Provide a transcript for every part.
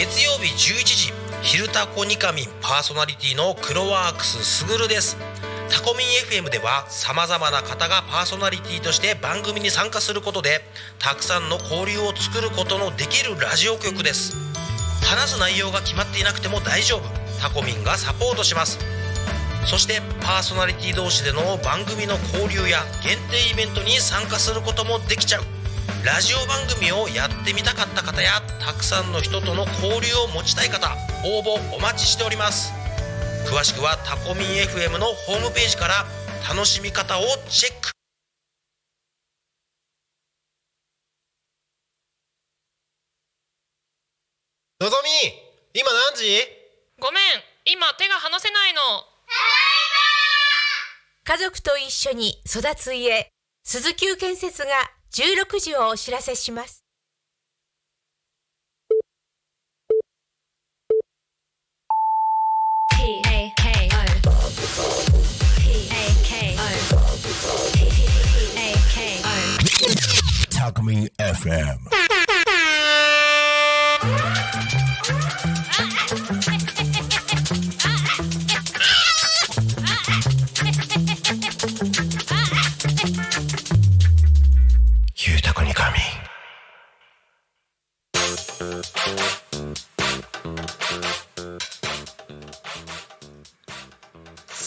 月曜日11時「昼タコニカミン」パーソナリティのクロワークスすぐるです。タコミン FM ではさまざまな方がパーソナリティとして番組に参加することでたくさんの交流を作ることのできるラジオ局です。話す内容が決まっていなくても大丈夫。タコミンがサポートします。そしてパーソナリティ同士での番組の交流や限定イベントに参加することもできちゃう。ラジオ番組をやってみたかった方やたくさんの人との交流を持ちたい方応募お待ちしております。詳しくはタコミン FM のホームページから楽しみ方をチェック。のぞみ今何時？ごめん今手が離せないの。家族と一緒に育つ家。鈴木建設が16時をお知らせします。タコミン FM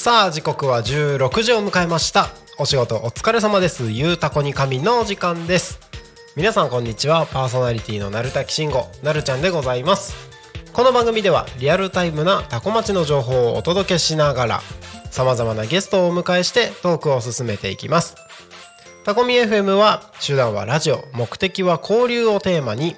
さあ時刻は16時を迎えました。お仕事お疲れ様です。ゆうたこにかみのお時間です。皆さんこんにちは。パーソナリティのなるたきしんごなるちゃんでございます。この番組ではリアルタイムなタコ町の情報をお届けしながらさまざまなゲストをお迎えしてトークを進めていきます。タコミ FM は手段はラジオ目的は交流をテーマに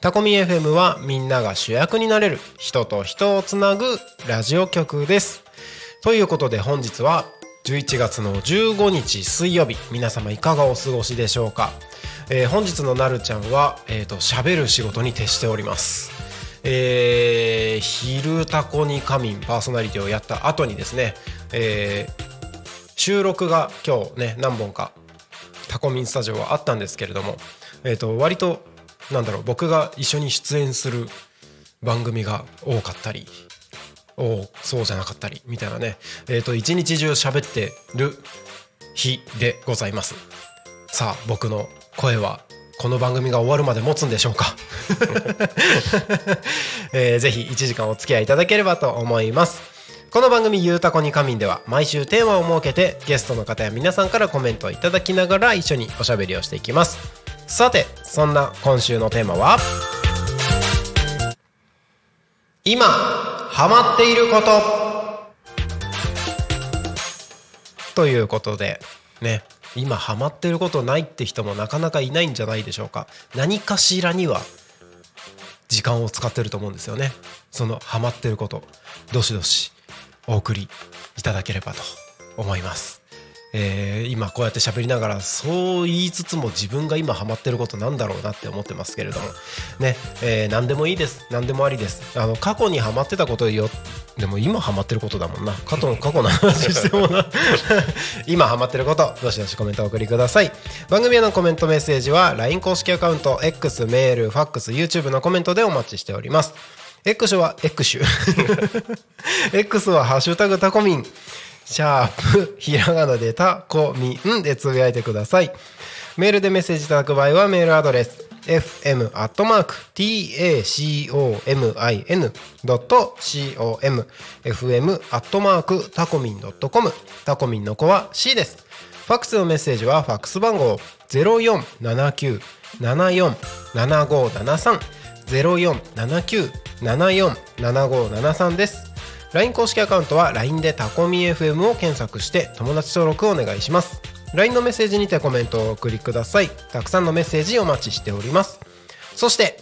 タコミ FM はみんなが主役になれる人と人をつなぐラジオ局です。ということで本日は11月の15日水曜日皆様いかがお過ごしでしょうか、えー本日のなるちゃんは、えー、と喋る仕事に徹しております。えー、昼タコに仮眠パーソナリティをやった後にですね、えー収録が今日ね何本かタコミンスタジオはあったんですけれども、えー、と割となんだろう僕が一緒に出演する番組が多かったりおそうじゃなかったりみたいなね。えっ、と一日中喋ってる日でございます。さあ僕の声はこの番組が終わるまで持つんでしょうか、えーぜひ1時間お付き合いいただければと思います。この番組「ゆうたこに仮眠」では毎週テーマを設けてゲストの方や皆さんからコメントをいただきながら一緒におしゃべりをしていきます。さてそんな今週のテーマは？今ハマっていること。ということでね今ハマってることないって人もなかなかいないんじゃないでしょうか。何かしらには時間を使ってると思うんですよね。そのハマってること。どしどし。お送りいただければと思います、えー今こうやって喋りながらそう言いつつも自分が今ハマってることなんだろうなって思ってますけれども。ね、えー何でもいいです。何でもありです。あの過去にハマってたことよでも今ハマってることだもんな。過去の過去の話してもな。今ハマってることどしどしコメントお送りください。番組へのコメントメッセージは LINE 公式アカウント X メールファックス YouTube のコメントでお待ちしております。X は X X はハッシュタグタコミン。シャープ ひらがなでタコミンでつぶやいてください。メールでメッセージいただく場合はメールアドレス fm.tacomin.com fm. タコミン .com タコミンの子は C です。ファックスのメッセージはファックス番号0479747573 0479747573です。LINE 公式アカウントは LINE でタコミ FM を検索して友達登録をお願いします。LINE のメッセージにてコメントをお送りください。たくさんのメッセージお待ちしております。そして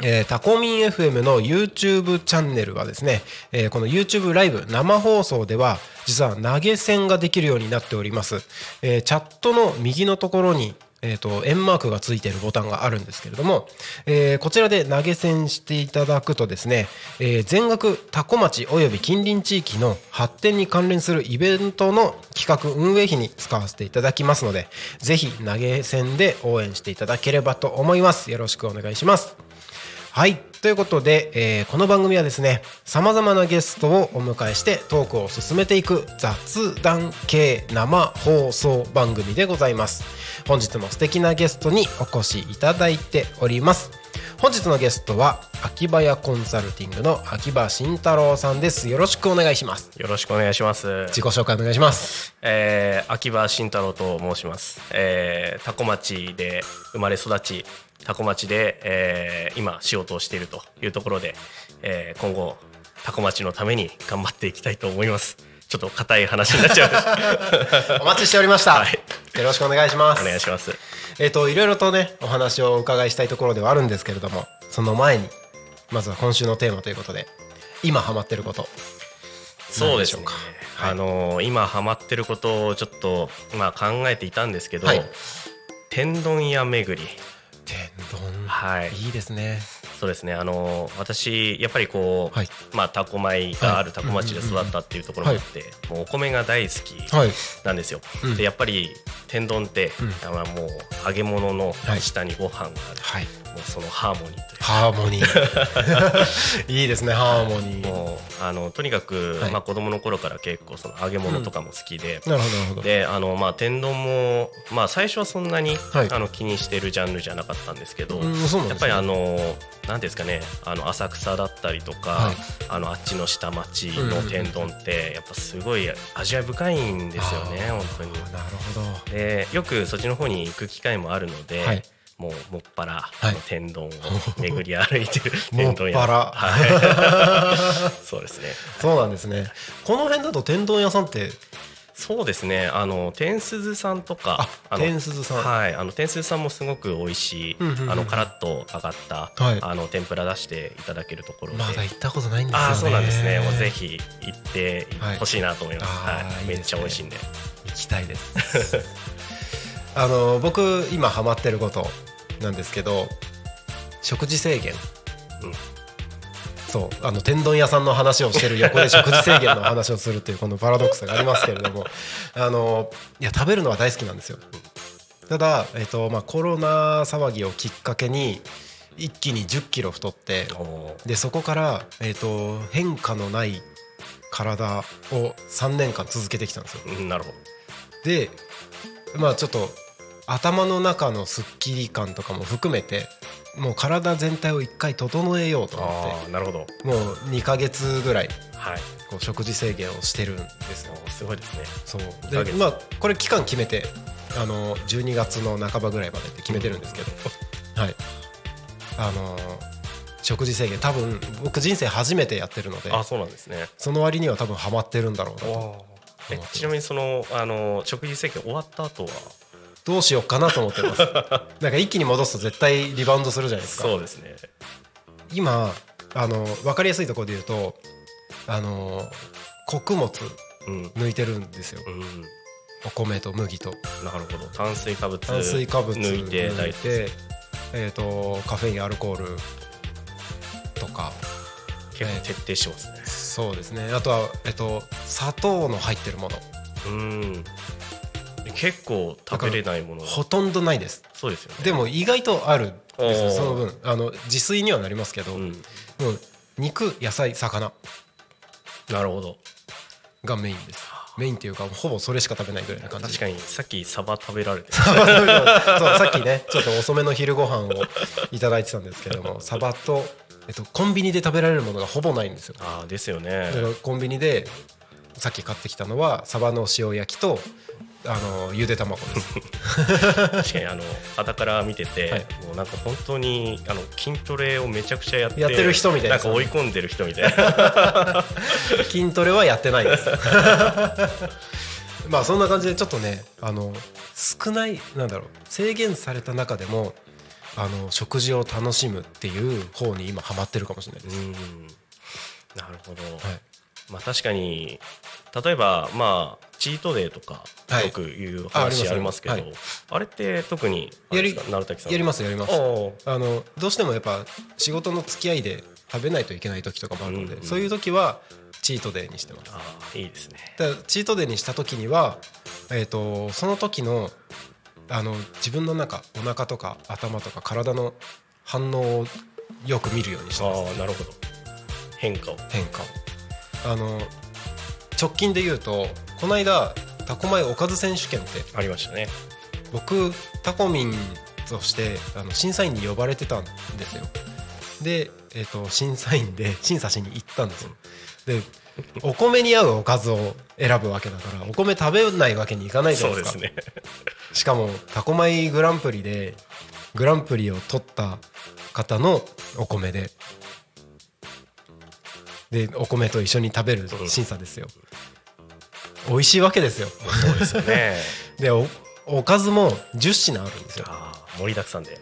えータコミン FM の YouTube チャンネルはですね、えーこの YouTube ライブ生放送では実は投げ銭ができるようになっております、えーチャットの右のところにえー、と円マークがついているボタンがあるんですけれども、えーこちらで投げ銭していただくとですね、えー全額多古町及び近隣地域の発展に関連するイベントの企画運営費に使わせていただきますのでぜひ投げ銭で応援していただければと思います。よろしくお願いします。はい。ということで、えーこの番組はですねさまざまなゲストをお迎えしてトークを進めていく雑談系生放送番組でございます。本日も素敵なゲストにお越しいただいております。本日のゲストは秋葉屋コンサルティングの秋葉慎太郎さんです。よろしくお願いします。よろしくお願いします。自己紹介お願いします。えー秋葉慎太郎と申します。えー、タコ町で生まれ育ち、タコ町で、えー今仕事をしているというところで、えー今後タコ町のために頑張っていきたいと思います。ちょっと硬い話になっちゃいました。お待ちしておりました、はいよろしくお願いしますお願いします。えっ、といろいろとねお話をお伺いしたいところではあるんですけれどもその前にまずは今週のテーマということで今ハマってることそうでしょうか？はいあのー今ハマってることをちょっとまあ考えていたんですけど、はい天丼屋巡り。天丼はい。いいですね。そうですね。あのー私やっぱりこう、はい。まあタコ米があるタコ町で育ったっていうところもあって、もうお米が大好きはい。なんですよ。うん。でやっぱり天丼って、あのもう揚げ物のはい。下にご飯がある、はいそのハーモニーというか。ハーモニー。いいですねハーモニー。もうあのとにかく、はい。まあ子供の頃から結構その揚げ物とかも好きで。なるほどなるほど。であのまあ天丼もまあ最初はそんなに、はい。あの気にしてるジャンルじゃなかったんですけど、うんね。やっぱりあのなんですかねあの浅草だったりとか、はい。あのあっちの下町の天丼ってやっぱすごい味わい深いんですよね本当に。なるほど。でよくそっちの方に行く機会もあるので、はいもうもっぱら、い。あの天丼を巡り歩いてる 天丼屋。ぱらはい、そうですね。そうなんですね。この辺だと天丼屋さんって？そうですね。あの天鈴さんとか天鈴さん。はい。あの天鈴さんもすごく美味しい、うんうんうん。あのカラッと揚がった、はい。あの天ぷら出していただけるところで、まだ行ったことないんですよね。ああそうなんですね。もうぜひ行ってはいほしいなと思います、はい。いいめっちゃ美味しいんで。行きたいです。あの僕今ハマってることなんですけど食事制限、うん。そう。あの天丼屋さんの話をしてる横で食事制限の話をするっていうこのパラドックスがありますけれども あのいや食べるのは大好きなんですよ。ただ、えっとまあ、コロナ騒ぎをきっかけに一気に1 0キロ太ってでそこから、えっと変化のない体を3年間続けてきたんですよ。うんなるほど。でまあちょっと頭の中のすっきり感とかも含めてもう体全体を一回整えようと思ああなるほど。ってもう2ヶ月ぐらいはい。こう食事制限をしてるんですよ。すごいですね。そう。2ヶ月。でまあこれ期間決めてあの12月の半ばぐらいまでって決めてるんですけど。はい。あの食事制限。多分僕人生初めてやってるのであそうなんですね。その割には多分ハマってるんだろうなとえちなみにそのあの食事制限終わった後は？どうしようかなと思ってます。なんか一気に戻すと絶対リバウンドするじゃないですか。そうですね。今あの分かりやすいところで言うとあの穀物うん。抜いてるんですよ。うん。お米と麦と。なるほど。炭水化物炭水化物抜いて抜いてえー、とカフェインアルコールとか。結構徹底してますね。そうですね。あとは、えっと砂糖の入ってるもの。うん結構食べれないもの。ほとんどないです。そうですよね。でも意外とあるんですその分。あの自炊にはなりますけど、うん。もう肉野菜魚。なるほど。がメインです。メインっていうかほぼそれしか食べないぐらいな感じ。確かにさっきサバ食べられて。そうさっきねちょっと遅めの昼ご飯をいただいてたんですけども サバと、えっと、コンビニで食べられるものがほぼないんですよ。ああですよね。コンビニでさっき買ってきたのはサバの塩焼きとあのゆで卵です。確かにあの肌から見てて、はい。もうなんか本当にあの筋トレをめちゃくちゃやってやってる人みたいな。なんか追い込んでる人みたいな。筋トレはやってないです。まあそんな感じでちょっとねあの少ないなんだろう制限された中でもあの食事を楽しむっていう方に今ハマってるかもしれないです。うん。なるほど、はい。まあ確かに例えばまあチートデーとかはい。よく言うああります話ありますけど、はい。あれって特にやりさん。やりますやります。あのどうしてもやっぱ仕事の付き合いで食べないといけない時とかもあるので、うんうんそういう時はチートデーにしてます。あーいいですね。チートデーにした時には、えー、とその時のあの自分の中お腹とか頭とか体の反応をよく見るようにしてあます。あなるほど。変化を。変化を。あの直近で言うとこの間タコ米おかず選手権ってありましたね。僕タコミンとしてあの審査員に呼ばれてたんですよ。で、えー、と審査員で 審査しに行ったんですよ。でお米に合うおかずを選ぶわけだからお米食べないわけにいかないじゃないですか。そうですね。しかもタコ米グランプリでグランプリを取った方のお米ででお米と一緒に食べる審査ですよ。美味しいわけですよ。そうですよね。でおおかずも10品あるんですよ。盛りだくさんで。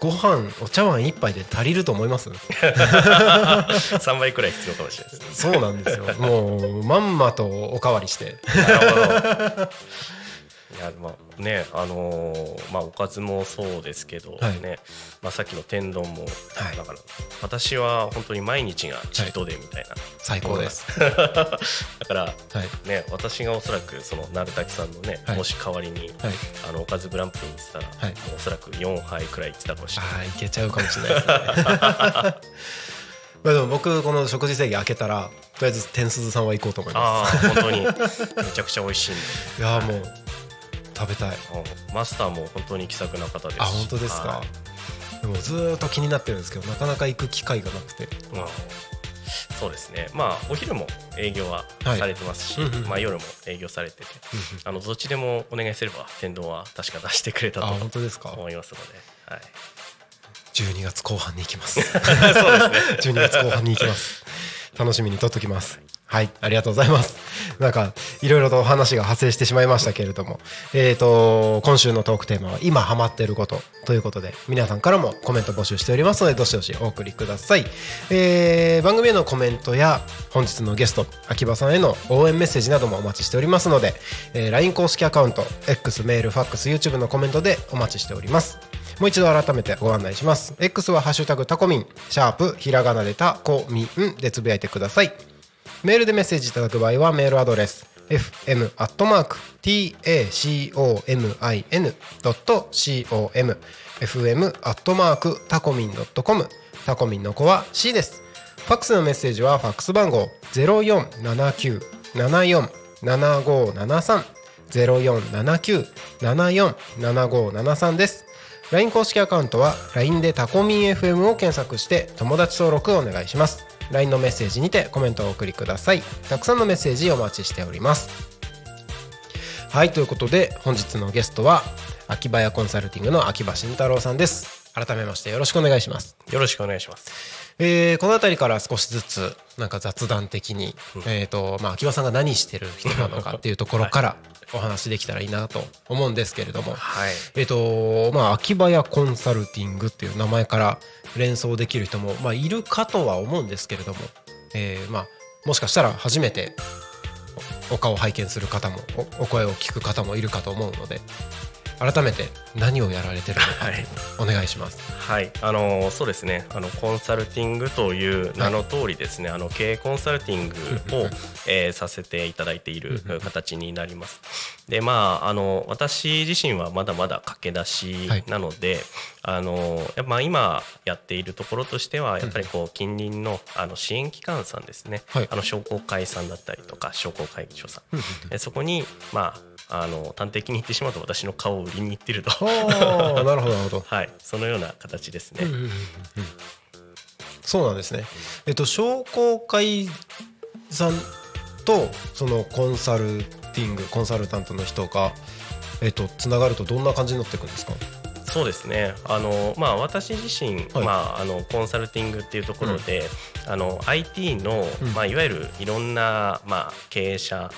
ご飯お茶碗一杯で足りると思います？3倍くらい必要かもしれないです。そうなんですよ。もうまんまとおかわりして。なるほどいやまあねあのーまあおかずもそうですけど、はい。ね、まあ、さっきの天丼も、はい。だから私は本当に毎日がチートデーみたいな、最高です。だからはい。ね私がおそらくその鳴滝さんのね、はい。もし代わりにはい。あのおかずグランプリに行ってたら、はい。おそらく4杯くらいいってたかもしれない。ああいけちゃうかもしれないですね。まあでも僕この食事制限開けたらとりあえず天鈴さんは行こうと思いまああ本当に。めちゃくちゃ美味しいんで。す いやーもう食べたい。うん。マスターも本当に気さくな方です。しあ本当ですか？はでもずーっと気になってるんですけどなかなか行く機会がなくて。そうですね。まあお昼も営業ははい。されてますし、うんうんまあ、夜も営業されてて。あのどっちでもお願いすれば天丼は確か出してくれたあと思いますので、はい、12月後半に行きます。そうですね。12月後半に行きます。楽しみにとっときます。はいはい。ありがとうございます。なんかいろいろと話が派生してしまいましたけれども。えーと今週のトークテーマは今ハマってることということで皆さんからもコメント募集しておりますのでどしどしお送りください、えー番組へのコメントや本日のゲスト秋葉さんへの応援メッセージなどもお待ちしておりますので、えー LINE 公式アカウント X メールファックス YouTube のコメントでお待ちしております。もう一度改めてご案内します。X はハッシュタグタコミンシャープひらがなでタコミンでつぶやいてください。メールでメッセージいただく場合はメールアドレス fm アットマーク tacomin.com fm アットマークタコミン .com タコミンの子は C です。ファックスのメッセージはファックス番号0479747573 0479747573です。LINE 公式アカウントは LINE でタコミン FM を検索して友達登録をお願いします。LINE のメッセージにてコメントをお送りください。たくさんのメッセージお待ちしております。はいということで本日のゲストは秋葉屋コンサルティングの秋葉慎太郎さんです。改めましてよろしくお願いします。よろしくお願いします。えーこの辺りから少しずつなんか雑談的に、えーとまあ、秋葉さんが何してる人なのかっていうところからお話できたらいいなと思うんですけれども、はい。えっ、とまあ秋葉屋コンサルティングっていう名前から連想できる人も、まあ、いるかとは思うんですけれども、えーまあ、もしかしたら初めておお顔を拝見する方もおお声を聞く方もいるかと思うので改めて何をやられてるのか。はい。お願いします。はい、あのそうですね。あのコンサルティングという名の通りですね、あの経営コンサルティングを、えーさせていただいている形になります。で、まああの私自身はまだまだ駆け出しなので、あのやっぱ今やっているところとしてはやっぱりこう近隣のあの支援機関さんですね。はい。あの商工会さんだったりとか商工会議所さん、えそこにまああの端的に言ってしまうと私の顔を売りに行ってると。なるほどなるほど。はい、そのような形ですね。そうなんですね。えっと商工会さんとそのコンサルティングコンサルタントの人がえっとつながるとどんな感じになっていくんですか？そうですね。あの、まあ、私自身、はい。まあ、あのコンサルティングっていうところで、あの IT の、うん。まあ、いわゆるいろんな、まあ、経営者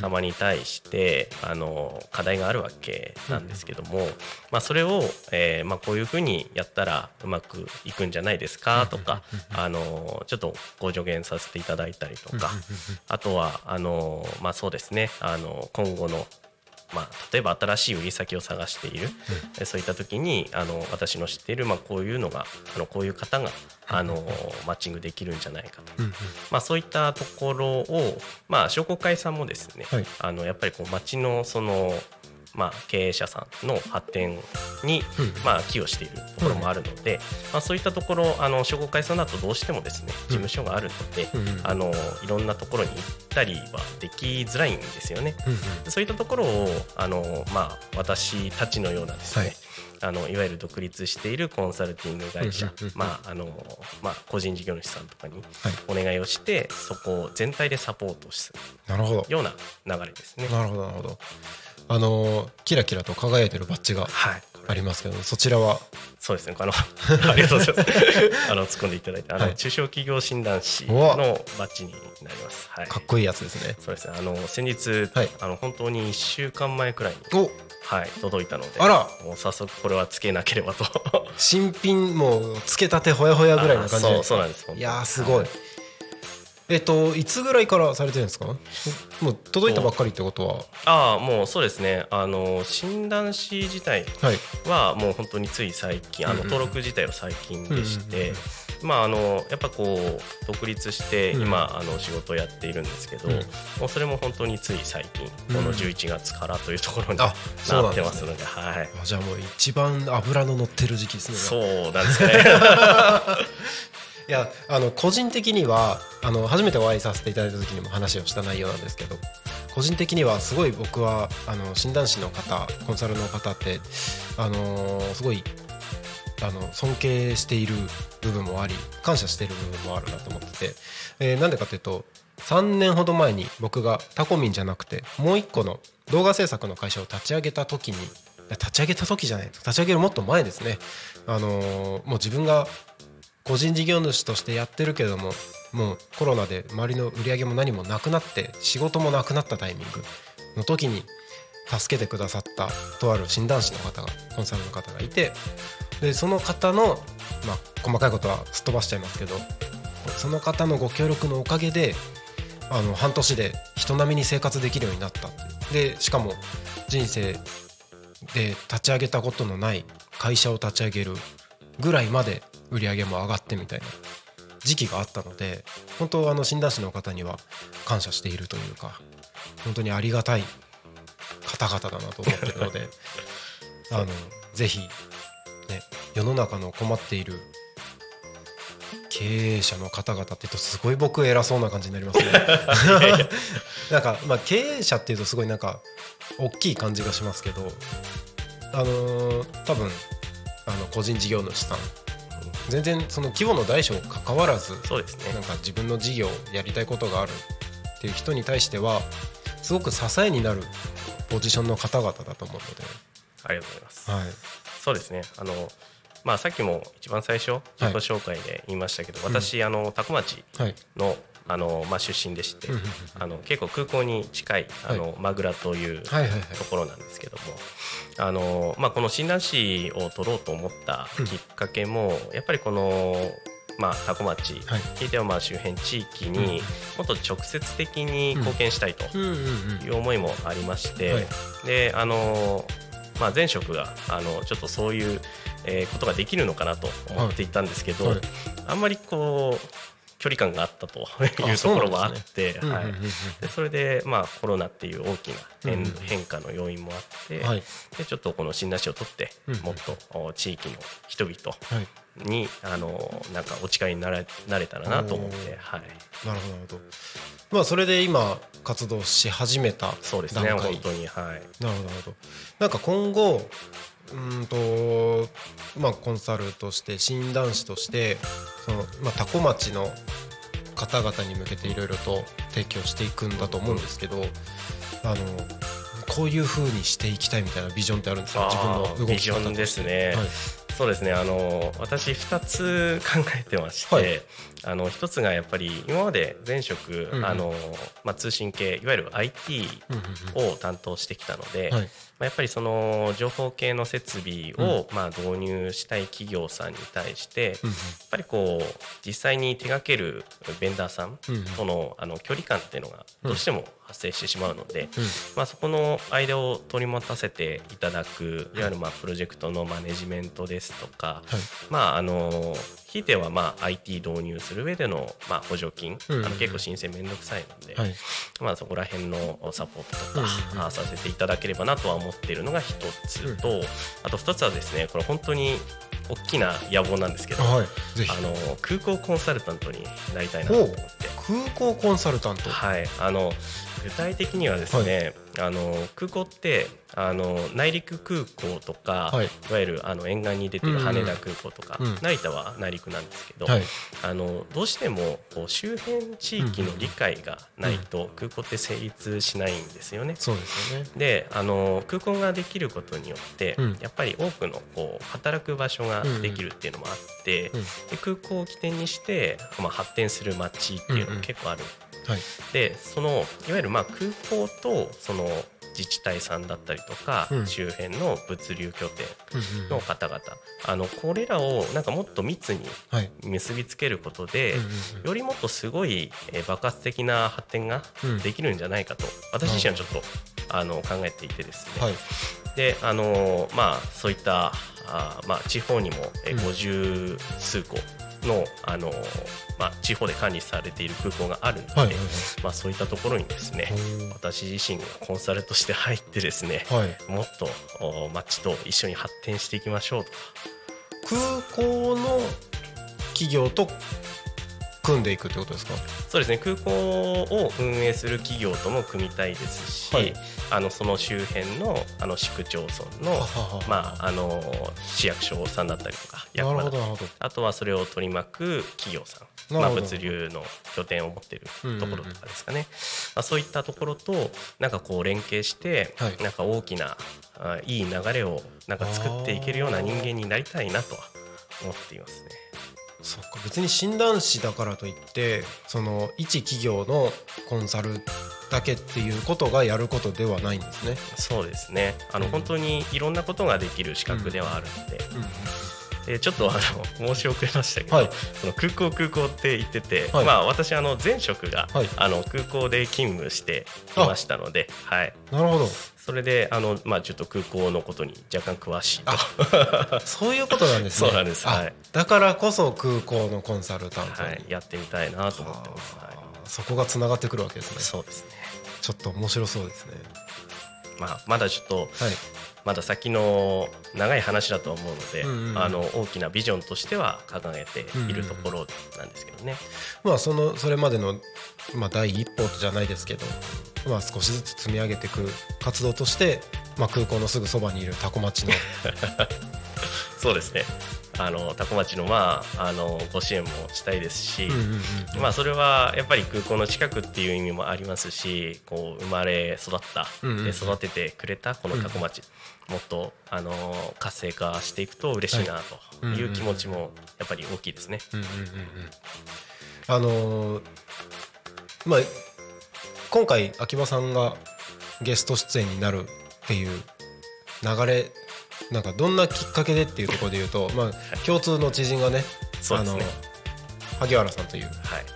様に対してあの課題があるわけなんですけども、まあ、それを、えーまあ、こういうふうにやったらうまくいくんじゃないですか？とかあのちょっとご助言させていただいたりとかあとはあの、まあ、そうですね。あの今後のまあ、例えば新しい売り先を探している、えそういった時にあの私の知っている、まあ、こういうのがあのこういう方があのマッチングできるんじゃないかと、まあ、そういったところを、まあ、商工会さんもですね、はい。あのやっぱりこう町のその、まあ、経営者さんの発展に、まあ、寄与しているところもあるので、まあ、そういったところあの商工会さんだとどうしてもですね事務所があるので、あのいろんなところに行ったりはできづらいんですよね。そういったところをあの、まあ、私たちのようなですね、はい。あのいわゆる独立しているコンサルティング会社、まああのまあ、個人事業主さんとかにはい。お願いをして、そこを全体でサポートするなるほど。ような流れですね。なるほどなるほどあのーキラキラと輝いてるバッジがはいありますけどそちらは？そうですね。あの ありがとうございます。あの突っ込んでいただいて、あの、はい中小企業診断士のバッジになります。はい。かっこいいやつですねそうですね。あの先日、はいあの本当に1週間前くらいにおはい届いたので、あらもう早速これはつけなければと。新品もうつけたてほやほやぐらいな感じそうそうなんです。いやーすごいえっといつぐらいからされてるんですか？もう届いたばっかりってことは。ああもうそうですね。あの診断士自体はい。はもう本当につい最近あのうんうん登録自体は最近でしてまああのやっぱこう独立してうん。今あの仕事をやっているんですけどうん。もうそれも本当につい最近うん。この11月からというところになってますのではい。あじゃあもう一番脂の乗ってる時期ですね。そうなんですかね いやあの個人的にはあの初めてお会いさせていただいた時にも話をした内容なんですけど個人的にはすごい僕はあの診断士の方コンサルの方ってあのすごいあの尊敬している部分もあり感謝している部分もあるなと思ってて、えーなんでかというと3年ほど前に僕がタコミンじゃなくてもう一個の動画制作の会社を立ち上げた時に立ち上げた時じゃない立ち上げるもっと前ですね。あのもう自分が個人事業主としてやってるけどももうコロナで周りの売り上げも何もなくなって仕事もなくなったタイミングの時に助けてくださったとある診断士の方がコンサルの方がいてでその方の、まあ、細かいことはすっ飛ばしちゃいますけどその方のご協力のおかげであの半年で人並みに生活できるようになった。でしかも人生で立ち上げたことのない会社を立ち上げるぐらいまで売り上げも上がってみたいな時期があったので本当あの診断士の方には感謝しているというか本当にありがたい方々だなと思ってるので あのぜひ、ね、世の中の困っている経営者の方々って言うとすごい僕偉そうな感じになりますね。なんか、まあ、経営者っていうとすごいなんか大きい感じがしますけどあのー多分あの個人事業主さん全然その規模の大小かかわらずそうですね。なんか自分の事業やりたいことがあるっていう人に対してはすごく支えになるポジションの方々だと思うありがとうございます。ので、はい、そうですね。あのまあさっきも一番最初自己紹介で言いましたけど、私あの多古町はい、のあの、まあ、出身でして、あの結構空港に近いあの、マグラというはいはいはい。ところなんですけども、あのまあ、この診断士を取ろうと思ったきっかけも、やっぱりこの、まあ、多古町、はい。ひいてはまあ周辺地域にもっと直接的に貢献したいという思いもありまして、はい。であのまあ、前職があのちょっとそういう、えーことができるのかなと思っていたんですけど、はい。あんまりこう距離感があったというあところもあって、はい。それで、まあ、コロナっていう大きな変,、化の要因もあって、はい。でちょっとこの診断士を取って、もっとお地域の人々はい。にあのなんかお力になれなれたらなと思ってはい、なるほどなるほど。まあそれで今活動し始めたそうですね本当に、はい、なるほどなるほど。なんか今後うーんとまあコンサルとして診断士としてそのまあ多古町の方々に向けていろいろと提供していくんだと思うんですけどあのこういう風にしていきたいみたいなビジョンってあるんですか自分の動き方ビジョンですね。はい。そうですね。あの私2つ考えてまして、はい。あの1つがやっぱり今まで前職、うんうん。あのまあ、通信系いわゆる IT うんうんを担当してきたので、はい。まあ、やっぱりその情報系の設備をまあ導入したい企業さんに対して、やっぱりこう実際に手掛けるベンダーさんとのあの距離感っていうのがどうしても発生してしまうので、うん。まあ、そこの間を取り持たせていただくい。わゆるまあプロジェクトのマネジメントですとか、はい。まああのひいてはまあ IT 導入する上でのまあ補助金、うんうんあの結構申請めんどくさいので、はい。まあ、そこら辺のサポートとか、うんうんあさせていただければなとは思っているのが一つと、あと二つはですねこれ本当に大きな野望なんですけど、はい。あの空港コンサルタントになりたいなと思って。空港コンサルタント。はい、あの具体的にはですね、あの空港ってあの内陸空港とか、はい。い、わゆるあの沿岸に出てる羽田空港とか、うんうん成田は内陸なんですけど、はい。あのどうしてもこう周辺地域の理解がないと空港って成立しないんですよね。そうですよね。であの空港ができることによって、うん。やっぱり多くのこう働く場所ができるっていうのもあって、うんで空港を起点にして、まあ、発展する街っていうのも結構ある、はい。でそのいわゆるまあ空港とその自治体さんだったりとか、うん。周辺の物流拠点うんうんの方々、あのこれらをなんかもっと密にはい。結びつけることで、よりもっとすごいえー爆発的な発展がうん。できるんじゃないかと、私自身はちょっとあの考えていてですね、はい。であのーまあそういったあーまあ地方にもえうん。ー50数個のあのーまあ地方で管理されている空港があるので、はいはいまあそういったところにですね私自身がコンサルとして入ってですねはい。はいもっとお街と一緒に発展していきましょうと。空港の企業と組んでいくってことですか？そうですね。空港を運営する企業とも組みたいですし、はい。あのその周辺のあの市区町村のまああの市役所さんなったりとか役な場あとはそれを取り巻く企業さん、まあ、物流の拠点を持っているところとかですかね、まあ、そういったところとなんかこう連携して、はい。なんか大きなあいい流れをなんか作っていけるような人間になりたいなとは思っていますね。そうか別に診断士だからといってその一企業のコンサルだけっていうことがやることではないんですね。そうですね。あの、うん。本当にいろんなことができる資格ではあるので,、でちょっとあの申し遅れましたけど、はい。その空港空港って言ってて、はい。まあ私あの前職が、はい。あの空港で勤務していましたので、はい、なるほど。それであの、まあ、ちょっと空港のことに若干詳しいと、そういうことなんですね。そうなんです。あはい。だからこそ空港のコンサルタントに、はい、やってみたいなと思ってます、はあーそこがつながってくるわけですい、ね。そうですね、ちょっと面白そうですね。まあ、まだちょっとはい。まだ先の長い話だとは思うので、うんうんうん。あの大きなビジョンとしては掲げているところなんですけどね、まあそのそれまでのまあ第一歩じゃないですけど、まあ少しずつ積み上げていく活動として、まあ空港のすぐそばにいるタコ町の。そうですね。あの多古町の,、まあ、あのご支援もしたいですし、うんうんうんまあ、それはやっぱり空港の近くっていう意味もありますしこう生まれ育った、うんうんうん。で育ててくれたこの多古町、もっとあの活性化していくと嬉しいなとい。う気持ちもやっぱり大きいですね。あのーまあ今回秋葉さんがゲスト出演になるっていう流れなんかどんなきっかけでっていうところで言うと、まあ共通の知人がね、そうですね。あの萩原さんというはい、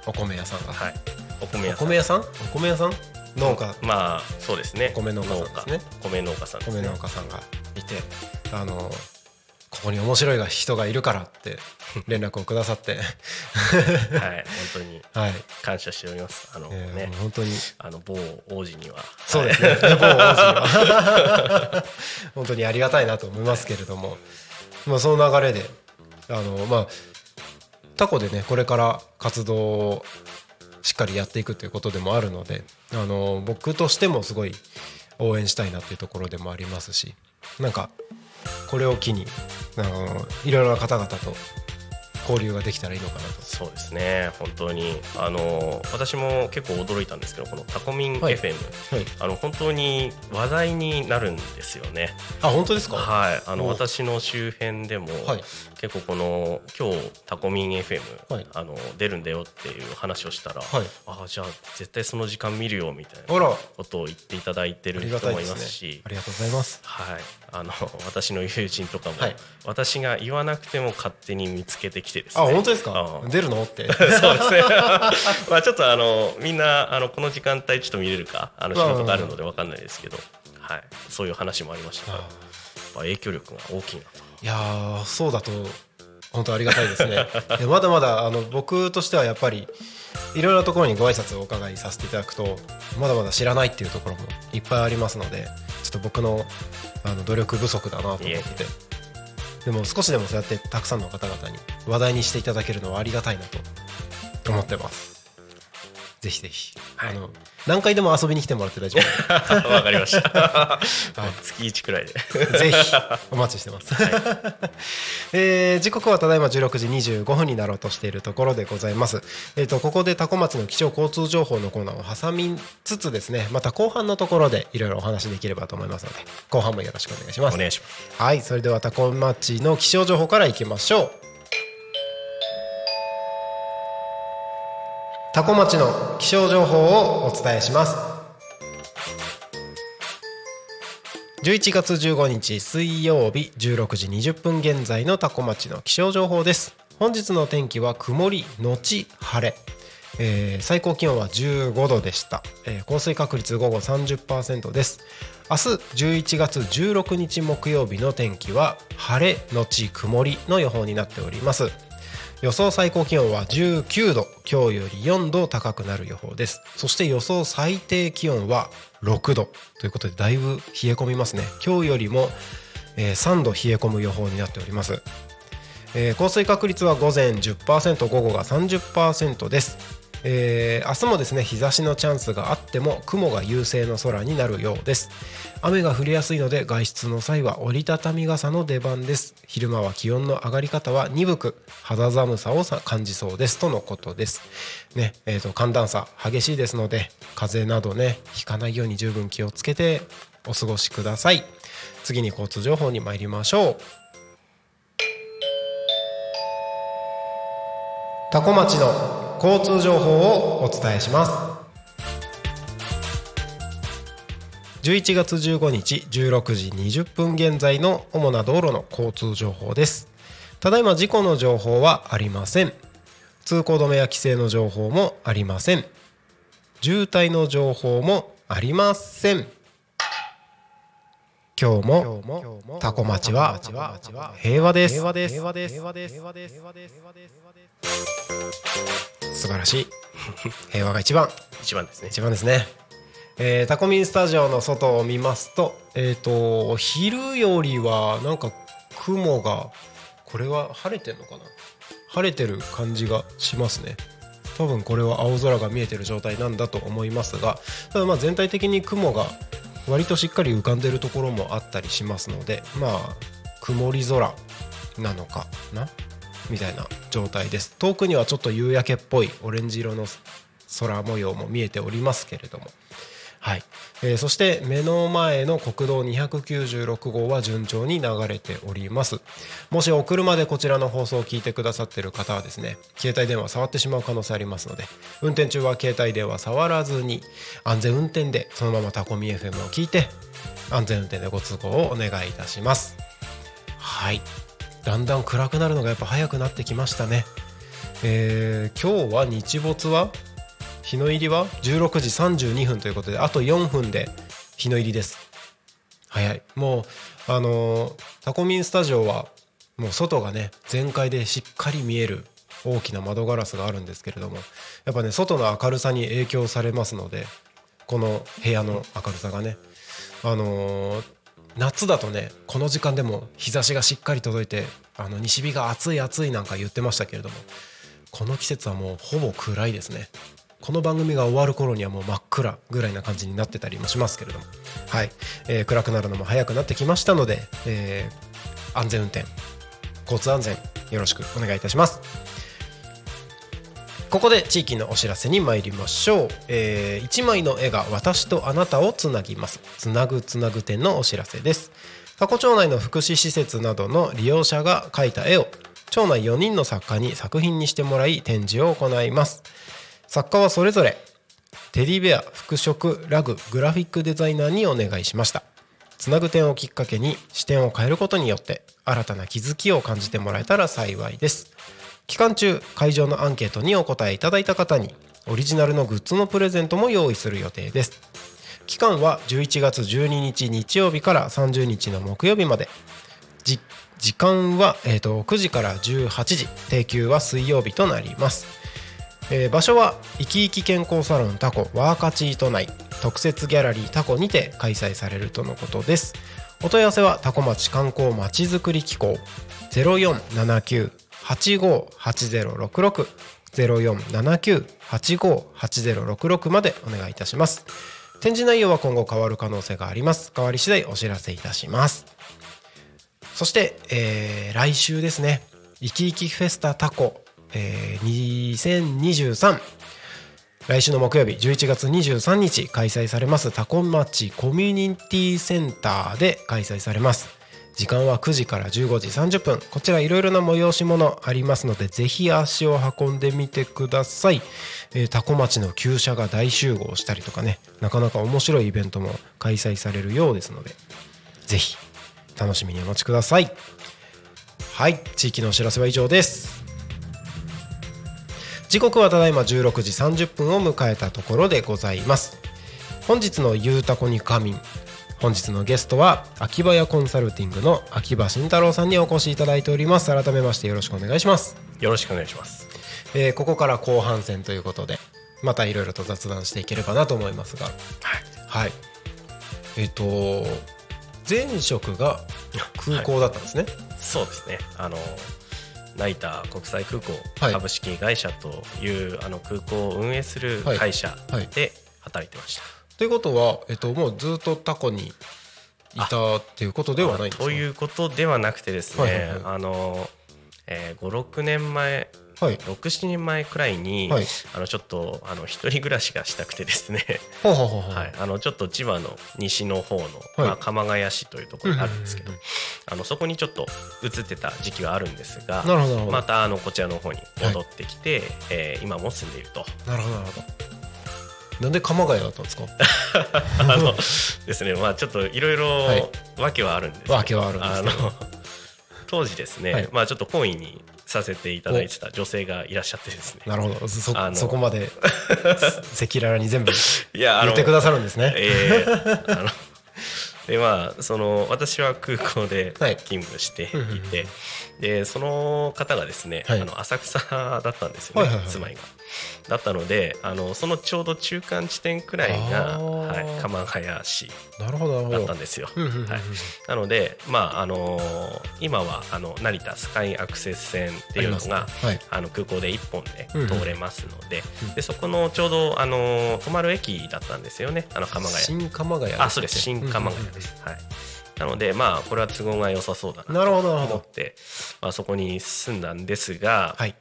お米屋さんが、はい、お米お米屋さん？お米屋さん？農家。まあそうですね。米農家さんですね。米農家さんね。米農家さんがいてあのここに面白い人がいるからって 連絡をくださって。はい本当に。はい、感謝しております。あの、えーね。もう本当に。あの某王子には。そうですね。某王子は。本当にありがたいなと思いますけれども、まあその流れで、あのまあタコでねこれから活動をしっかりやっていくということでもあるので、あの僕としてもすごい応援したいなっていうところでもありますし、なんかこれを機にあのいろいろな方々と交流ができたらいいのかなと。そうですね。本当に。あの私も結構驚いたんですけどこのタコミン FM、はい。はい。あの本当に話題になるんですよね。あ本当ですか？はい。あのお。私の周辺でも、はい結構この今日タコミン FM、はい。あの出るんだよっていう話をしたら、はい。あじゃあ絶対その時間見るよみたいなことを言っていただいてある人もいますし。ありがとうございます。はい、あの私の友人とかも、はい。私が言わなくても勝手に見つけてきてですあね本当ですか？うん。出るの？って。そうですね。まあちょっとあのみんなあのこの時間帯ちょっと見れるか？あの仕事があるので分かんないですけど、はい、そういう話もありましたから。影響力が大きいなといやーそうだと本当ありがたいですね。でまだまだあの僕としてはやっぱりいろいろなところにご挨拶をお伺いさせていただくとまだまだ知らないっていうところもいっぱいありますのでちょっと僕のあの努力不足だなと思って。でも少しでもそうやってたくさんの方々に話題にしていただけるのはありがたいなと思ってますぜひぜひ、はいあの何回でも遊びに来てもらって大丈夫。わかりました、月1くらいで。ぜひお待ちしてます、えー時刻はただいま16時25分になろうとしているところでございます、えー、とここで多古町の気象交通情報のコーナーを挟みつつですねまた後半のところでいろいろお話しできればと思いますので後半もよろしくお願いします。お願いします。はいそれでは多古町の気象情報からいきましょう多古町の気象情報をお伝えします。11月15日水曜日16時20分現在の多古町の気象情報です。本日の天気は曇りのち晴れ、えー最高気温は15度でした、えー降水確率午後30%です。明日11月16日木曜日の天気は晴れのち曇りの予報になっております。予想最高気温は19度今日より4度高くなる予報です。そして予想最低気温は6度。ということでだいぶ冷え込みますね。今日よりも、え3度冷え込む予報になっております、えー降水確率は午前10%午後が30%です。えー明日もですね日差しのチャンスがあっても雲が優勢の空になるようです。雨が降りやすいので外出の際は折りたたみ傘の出番です。昼間は気温の上がり方は鈍く肌寒さをさ感じそうです。とのことです。ねえーと寒暖差激しいですので風邪などねひかないように十分気をつけてお過ごしください。次に交通情報に参りましょう。多古町の交通情報をお伝えします。11月15日16時20分現在の主な道路の交通情報です。ただいま事故の情報はありません。通行止めや規制の情報もありません。渋滞の情報もありません。今日もタコ町は平和です。素晴らしい。平和が一番。一番ですね。一番ですね。えータコミンスタジオの外を見ますとえっ、と昼よりはなんか雲がこれは晴れてんのかな？晴れてる感じがしますね。多分これは青空が見えてる状態なんだと思いますがただまあ全体的に雲が割としっかり浮かんでるところもあったりしますのでまあ曇り空なのかな？みたいな状態です。遠くにはちょっと夕焼けっぽいオレンジ色の空模様も見えておりますけれども。はい、えーそして目の前の国道296号は順調に流れております。もしお車でこちらの放送を聞いてくださっている方はですね携帯電話触ってしまう可能性ありますので運転中は携帯電話触らずに安全運転でそのままタコミ FM を聞いて安全運転でご通行をお願いいたします。はい。だんだん暗くなるのがやっぱ早くなってきましたね。えー今日は日没は日の入りは16時32分ということであと4分で日の入りです。早い。もうあのタコミンスタジオはもう外がね全開でしっかり見える大きな窓ガラスがあるんですけれどもやっぱね外の明るさに影響されますのでこの部屋の明るさがねあのー夏だとねこの時間でも日差しがしっかり届いてあの西日が暑い暑いなんか言ってましたけれどもこの季節はもうほぼ暗いですね。この番組が終わる頃にはもう真っ暗ぐらいな感じになってたりもしますけれども。はい、えー暗くなるのも早くなってきましたので、えー安全運転交通安全よろしくお願いいたします。ここで地域のお知らせに参りましょう、え1枚の絵が私とあなたをつなぎます。つなぐつなぐ展のお知らせです。多古町内の福祉施設などの利用者が描いた絵を町内4人の作家に作品にしてもらい展示を行います。作家はそれぞれテディベア服飾ラググラフィックデザイナーにお願いしました。つなぐ点をきっかけに視点を変えることによって新たな気づきを感じてもらえたら幸いです。期間中会場のアンケートにお答えいただいた方にオリジナルのグッズのプレゼントも用意する予定です。期間は11月12日日曜日から30日の木曜日まで。時間は、えー、と9時から18時。定休は水曜日となります。えー場所は生き生き健康サロンタコワーカチート内特設ギャラリータコにて開催されるとのことです。お問い合わせはタコ町観光まちづくり機構0479-858066 0479-858066までお願いいたします。展示内容は今後変わる可能性があります。変わり次第お知らせいたします。そして、えー来週ですね「いきいきフェスタタコ、え2023」来週の木曜日11月23日開催されますタコ町コミュニティセンターで開催されます。時間は9時から15時30分こちらいろいろな催し物ありますのでぜひ足を運んでみてください、えータコ町の旧車が大集合したりとかねなかなか面白いイベントも開催されるようですのでぜひ楽しみにお待ちください。はい地域のお知らせは以上です。時刻はただいま16時30分を迎えたところでございます。本日の「ゆうたこに仮眠」本日のゲストは秋葉屋コンサルティングの秋葉慎太郎さんにお越しいただいております。改めましてよろしくお願いします、よろしくお願いします。えーここから後半戦ということでまたいろいろと雑談していければなと思いますが。はい。えっ、と前職が空港だったんですね、そうですね。あの成田国際空港はい。株式会社という、あの空港を運営する会社はい。で働いてました、ということは、えっと、もうずっとタコにいたっていうことではないんですか？ということではなくてですね、はいはいはい。あの、えー、56年前はい。67年前くらいに、はい。あのちょっとあの一人暮らしがしたくてですね、はい、あのちょっと千葉の西の方の、はい。まあ、鎌ヶ谷市というところがあるんですけど、あのそこにちょっと移ってた時期はあるんですがなるほどまたあのこちらの方に戻ってきて、えー今も住んでいると。なるほどなるほど。なんで鎌ヶ谷だったんですか？あのですねまあちょっといろいはい。ろ訳はあるんですけど訳はあるんですあの当時ですね、はい。まあちょっと懇意にさせていただいてた女性がいらっしゃってですね。なるほど。そあのそこまで 赤裸々に全部言ってくださるんですね。えーあのでまあその私は空港ではい。勤務していて、うんうん。うんでその方がですね、はい。あの浅草だったんですよね、はいはいはい。住まいが。だったのであのそのちょうど中間地点くらいが、はい、鎌ヶ谷市だったんですよ。うんうんうんうん。はい、なので、まああのー今はあの成田スカイアクセス線っていうのがあはい。あの空港で1本でうんうん。通れますので,、うん。でそこのちょうど、あのー泊まる駅だったんですよね。あの鎌ヶ谷。新鎌ヶ谷。あそうです。新鎌ヶ谷です、はい、なのでまあこれは都合が良さそうだなと思って、まあ、そこに住んだんですが、はい。ま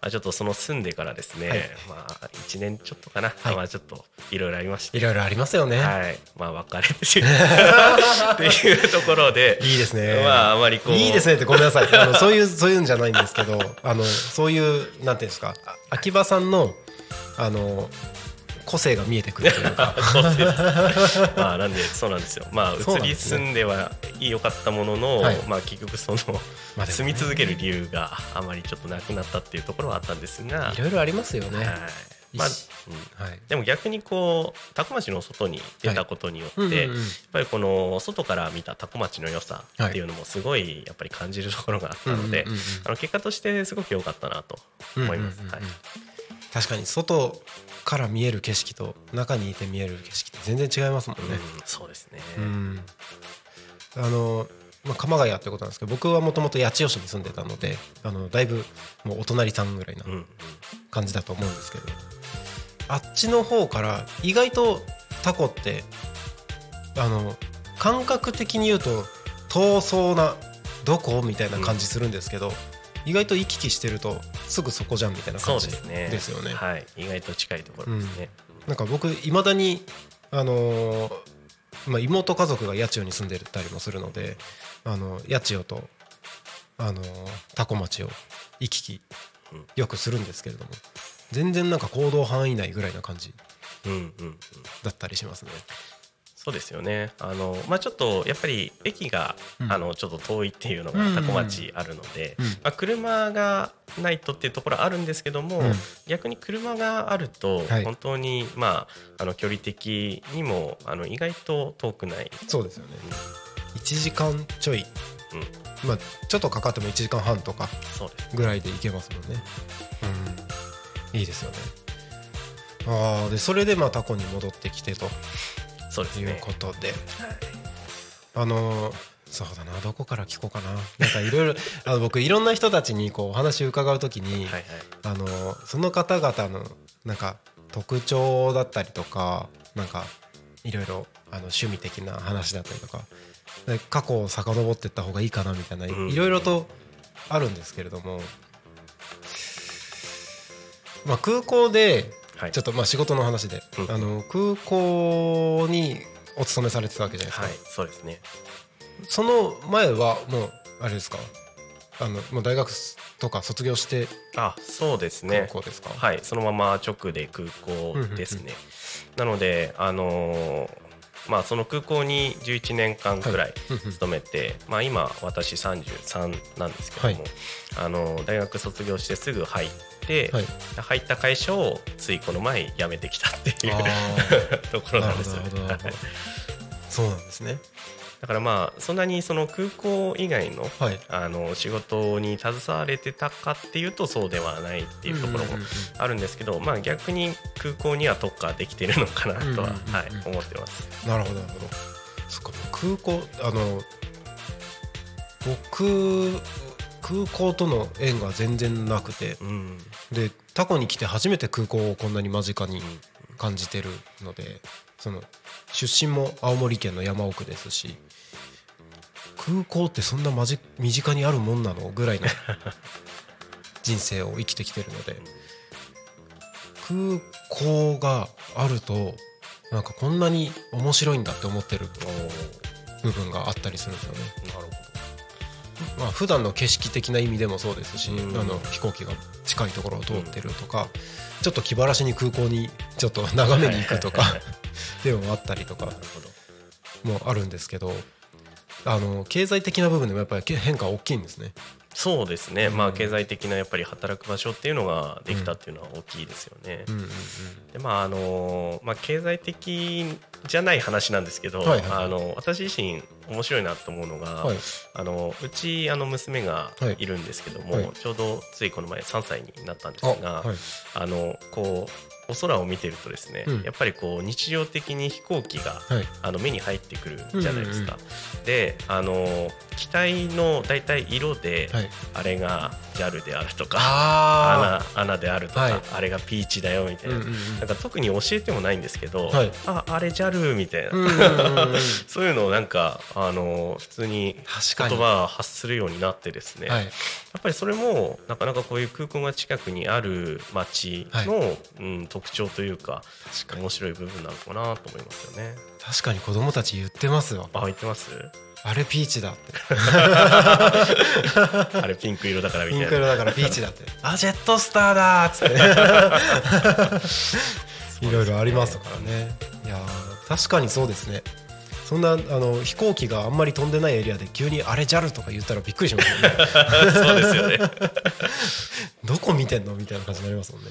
あ、ちょっとその住んでからですね、はい。まあ1年ちょっとかな、はい。まあちょっといろいろありましていろいろありますよね、はい、まあ別れて っていうところで、いいですね。まああまりこう。いいですねってごめんなさい。あのそういうそういうんじゃないんですけどあのそういうなんていうんですかあ秋葉さんのあの個性が見えてくるというか。まあなんでそうなんですよ。まあ移り住んでは良かったものの、はい。まあ結局その、まあね。住み続ける理由があまりちょっとなくなったっていうところはあったんですが、いろいろありますよね。はい。まあ、うん。はい。でも逆にこう多古町の外に出たことによって、うんうんうん。やっぱりこの外から見た多古町の良さっていうのもすごいやっぱり感じるところがあったので、うんうんうんうんあの結果としてすごく良かったなと思います。うんうんうんうん。はい。確かに外から見える景色と中にいて見える景色って全然違いますもんね。うんそうですね。うんあの、まあ、鎌ヶ谷ってことなんですけど僕はもともと八千代市に住んでたのであのだいぶもうお隣さんぐらいな感じだと思うんですけどあっちの方から意外とタコってあの感覚的に言うと遠そうなどこ？みたいな感じするんですけど、意外と行き来してるとすぐそこじゃんみたいなそ感じうですよね。はい。意外と近いところですね、なんか僕いまだにあのーまあ、妹家族が八千代に住んでたりもするのであの八千代とあのー多古町を行き来うんよくするんですけれども全然なんか行動範囲内ぐらいな感じうん、うんうん。だったりしますね。そうですよね。あの、まあ、ちょっとやっぱり駅が、うん。あのちょっと遠いっていうのがうん。多古町あるので、うん。まあ、車がないとっていうところあるんですけども、うん。逆に車があるとはい。本当に、まあ、あの距離的にもあの意外と遠くない、そうですよね。1時間ちょい、まあ、ちょっとかかっても1時間半とかぐらいで行けますもんね。うん、いいですよね。ああでそれでまあタコに戻ってきてと。いうそうですね。ことで、あのーそうだな。どこから聞こうかな。なんかいろいろ あの僕いろんな人たちにこうお話伺うときに、はいはい。あのーその方々のなんか特徴だったりとかなんかいろいろあの趣味的な話だったりとかで過去を遡っていった方がいいかなみたいなうん。いろいろとあるんですけれども、まあ、空港ではい。ちょっとまあ仕事の話で、うん。あの空港にお勤めされてたわけじゃないですか、はいそうですね。その前はもうあれですか？あのもう大学とか卒業してあそうです空ね港ですか、はいそのまま直で空港ですね、なのであのーまあその空港に11年間くらい勤めて、まあ今私33なんですけども、はい。あの大学卒業してすぐ入って、はい。入った会社をついこの前辞めてきたっていうあ ところなんですよ。なるほどなるほど。はい。そうなんですね。だからまあそんなにその空港以外のはい。あの仕事に携われてたかっていうとそうではないっていうところもあるんですけど、まあ逆に空港には特化できてるのかなとは、はい、思ってます。なるほどなるほど。そっか空港あの僕空港との縁が全然なくてうん、でタコに来て初めて空港をこんなに間近に感じてるのでその出身も青森県の山奥ですし空港ってそんな身近にあるもんなのぐらいの 人生を生きてきてるので空港があるとなんかこんなに面白いんだって思ってる部分があったりするんですよね。なるほど。まあ普段の景色的な意味でもそうですし、うんあの飛行機が近いところを通ってるとか、ちょっと気晴らしに空港にちょっと眺めに行くとか でもあったりとか。もあるんですけどあの経済的な部分でもやっぱりけ変化は大きいんですね。そうですね。まあ経済的なやっぱり働く場所っていうのができたっていうのは大きいですよね。うんうんうんでまああのまあ経済的じゃない話なんですけど、はいはい。あの私自身面白いなと思うのが、はい。あのうちあの娘がはい。いるんですけども、はい。ちょうどついこの前3歳になったんですあが、はい。あのこうお空を見てるとですね、うん。やっぱりこう日常的に飛行機がはい。あの目に入ってくるじゃないですか。うんであの機体の大体色で、はい。あれが JAL であるとかあ穴穴であるとか、はい。あれがピーチだよみたいな,、うんうんうん。なんか特に教えてもないんですけど、はい。ああれ JAL みたいな、うんうんうんうん。そういうのをなんかあの普通に言葉を発するようになってですね、はい。やっぱりそれもなかなかこういう空港が近くにある街の、うん、特徴というか面白い部分なのかなと思いますよね。確かに子供たち言ってますよ。あ言ってます？あれピーチだって。あれピンク色だからみたいな。ピンク色だからピーチだって。あジェットスターだーっつって。いろいろありますからね。いやー確かにそうですね。そんなあの飛行機があんまり飛んでないエリアで急にあれ JAL とか言ったらびっくりしますよね。そうですよね。どこ見てんのみたいな感じになりますもんね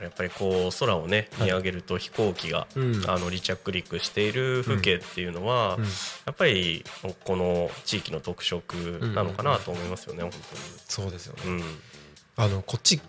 やっぱりこう空をね見上げると飛行機が、うん。あの離着陸している風景っていうのは、うん。やっぱりこの地域の特色なのかなと思いますよね、本そうですよね。あのこっち引っ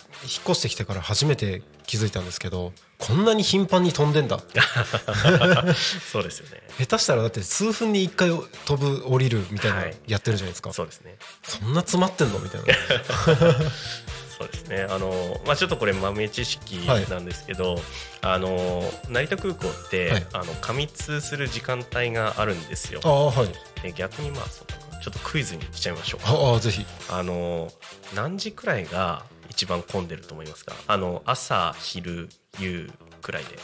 越してきてから初めて気づいたんですけどこんなに頻繁に飛んでんだ。そうですよね。下手したらだって数分に1回飛ぶ降りるみたいなはい。やってるじゃないですか、そうですね。そんな詰まってんのみたいな そうですね。あの、まあ、ちょっとこれ豆知識なんですけど、あの成田空港って、はい。あの過密する時間帯があるんですよ。はい。で逆にまあそちょっとクイズにしちゃいましょうああぜひ。あの何時くらいが一番混んでると思いますか？あの朝昼夕くらいで。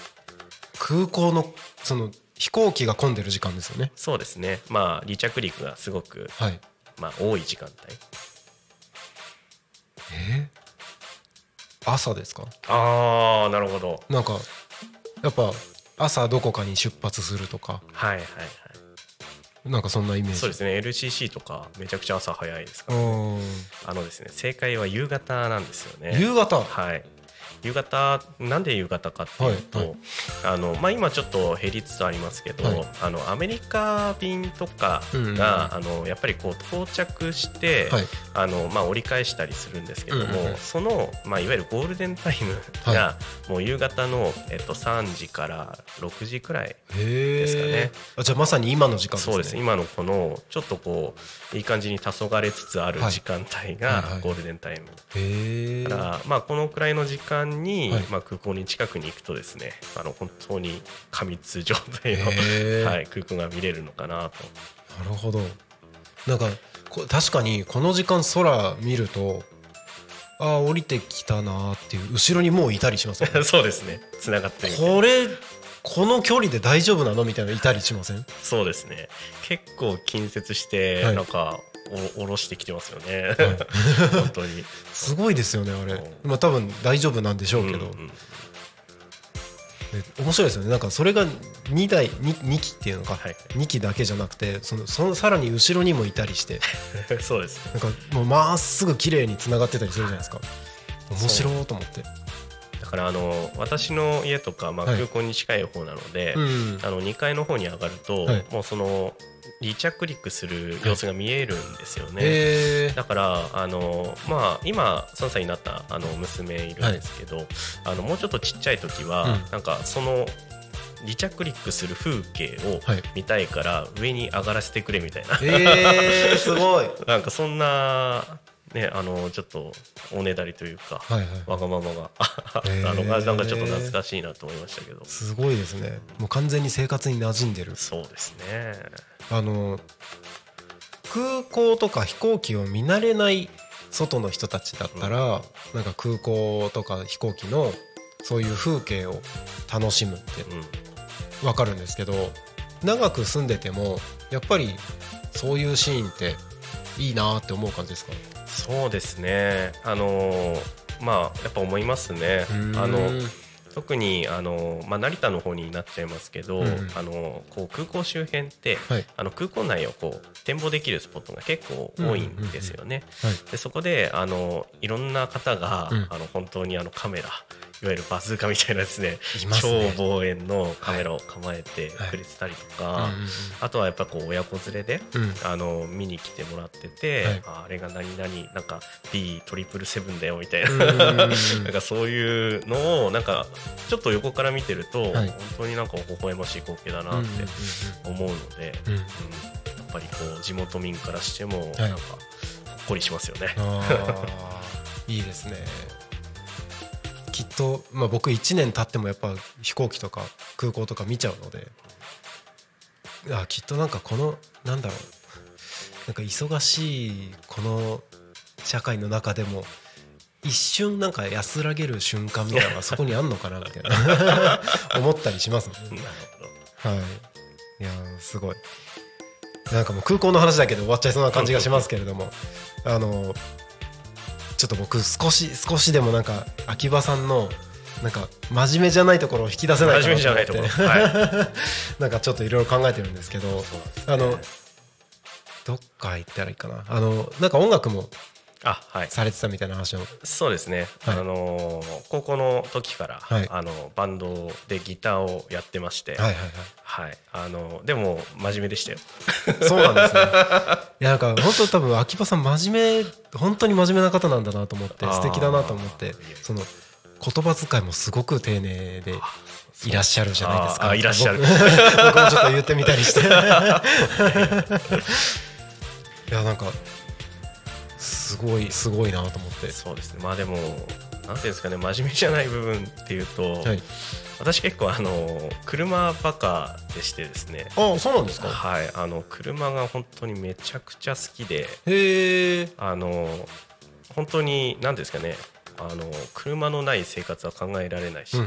空港のその飛行機が混んでる時間ですよね。そうですね。まあ離着陸がすごく、はい。まあ、多い時間帯。えー？朝ですか？ああなるほど。なんかやっぱ朝どこかに出発するとか。はいはいはい。なんかそんなイメージ。そうですね。LCC とかめちゃくちゃ朝早いですからうんあのですね正解は夕方なんですよね。夕方？はい夕方なんで夕方かっていうと、はいはい。あのまあ、今ちょっと減りつつありますけど、はい。あのアメリカ便とかが、あのやっぱりこう到着して、はい。あのまあ、折り返したりするんですけども、その、まあ、いわゆるゴールデンタイムが、はもう夕方の、えっと、3時から6時くらいですかね。あじゃあまさに今の時間ね。そうです。今のこのちょっとこういい感じに黄昏れつつあるはい。時間帯はいがはい。ゴールデンタイム、へえだから、まあ、このくらいの時間に、はい。まあ、空港に近くに行くとですねあの本当に過密状態の、はい、空港が見れるのかななるほど。なんかこ確かにこの時間空見るとああ降りてきたなーっていう後ろにもういたりしますよねとそうですね。つながってこれこの距離で大丈夫なの？みたいなのいたりしません？そうですね。結構近接して、はい。なんかお下ろしてきてますよね、本当に。すごいですよねあれ。うん。まあ多分大丈夫なんでしょうけど、んんで面白いですよね。なんかそれが2台 2, 2機っていうのか、はい。2機だけじゃなくてそのそのさらに後ろにもいたりして。そうです。ねなんかもうまっすぐ綺麗につながってたりするじゃないですか。面白いと思って。だからあの私の家とか、まあ、はい。空港に近い方なので、うんあの2階の方に上がると、はい。もうその離着陸する様子が見えるんですよね。だからあの、まあ、今3歳になったあの娘いるんですけど、あのもうちょっとちっちゃい時は、うん。なんかその離着陸する風景をはい。見たいから上に上がらせてくれみたいな、えー、すごい。なんかそんな、ね、あのちょっとおねだりというか、はいはい。わがままがあのがなんかちょっと懐かしいなと思いましたけど。すごいですね。もう完全に生活に馴染んでる。そうですねあの空港とか飛行機を見慣れない外の人たちだったら、なんか空港とか飛行機のそういう風景を楽しむってうん。わかるんですけど長く住んでてもやっぱりそういうシーンっていいなって思う感じですか？そうですね。あのまあやっぱ思いますね。ああの特にあの、まあ、成田の方になっちゃいますけど、うんうん。あのこう空港周辺って、はい。あの空港内をこう展望できるスポットが結構多いんですよね。はい。でそこであのいろんな方が、うん。あの本当にあのカメラいわゆるバズーカみたいなですねね。超望遠のカメラを構えてはい。くれてたりとうんか、あとはやっぱこう親子連れで、うん。うんあの見に来てもらってて、はい。ああれが何々なんか B トリプルセブンだよみたいな、なんかそういうのをなんかちょっと横から見てると、はい。本当になんか微笑ましい光景だなって思うので、うん。やっぱりこう地元民からしてもはい。なんかほっこりしますよね。いいですねと、まあ、僕1年経ってもやっぱ飛行機とか空港とか見ちゃうのであきっとなんかこのなんだろうなんか忙しいこの社会の中でも一瞬なんか安らげる瞬間みたいなのがそこにあんのかなみたいな 思ったりしますもんね。はい。いやーすごい。なんかもう空港の話だけで終わっちゃいそうな感じがしますけれども、あのちょっと僕少し少しでもなんか秋葉さんのなんか真面目じゃないところを引き出せないか真面目じゃないところ。思っては なんかちょっといろいろ考えてるんですけど、い。あのどっか行ったらいいかな。あのなんか音楽もあはい。されてたみたいな話を。そうですね。はいあのー高校の時から、はいあのバンドでギターをやってまして、はいはいはい。あのでも真面目でしたよ。はい。そうなんですね。いやなんか本当多分秋葉さん真面目本当に真面目な方なんだなと思って素敵だなと思ってその言葉遣いもすごく丁寧でいらっしゃるじゃないですか。あいらっしゃる僕僕もちょっと言ってみたりして。いやなんかすすごいすごいなと思って。そうですね。まあでもなんていうんですかね。真面目じゃない部分っていうと、はい。私結構あの車バカでしてですね。あそうなんですか。はい。あの車が本当にめちゃくちゃ好きでへえあの本当に何ですかねあの車のない生活は考えられないし、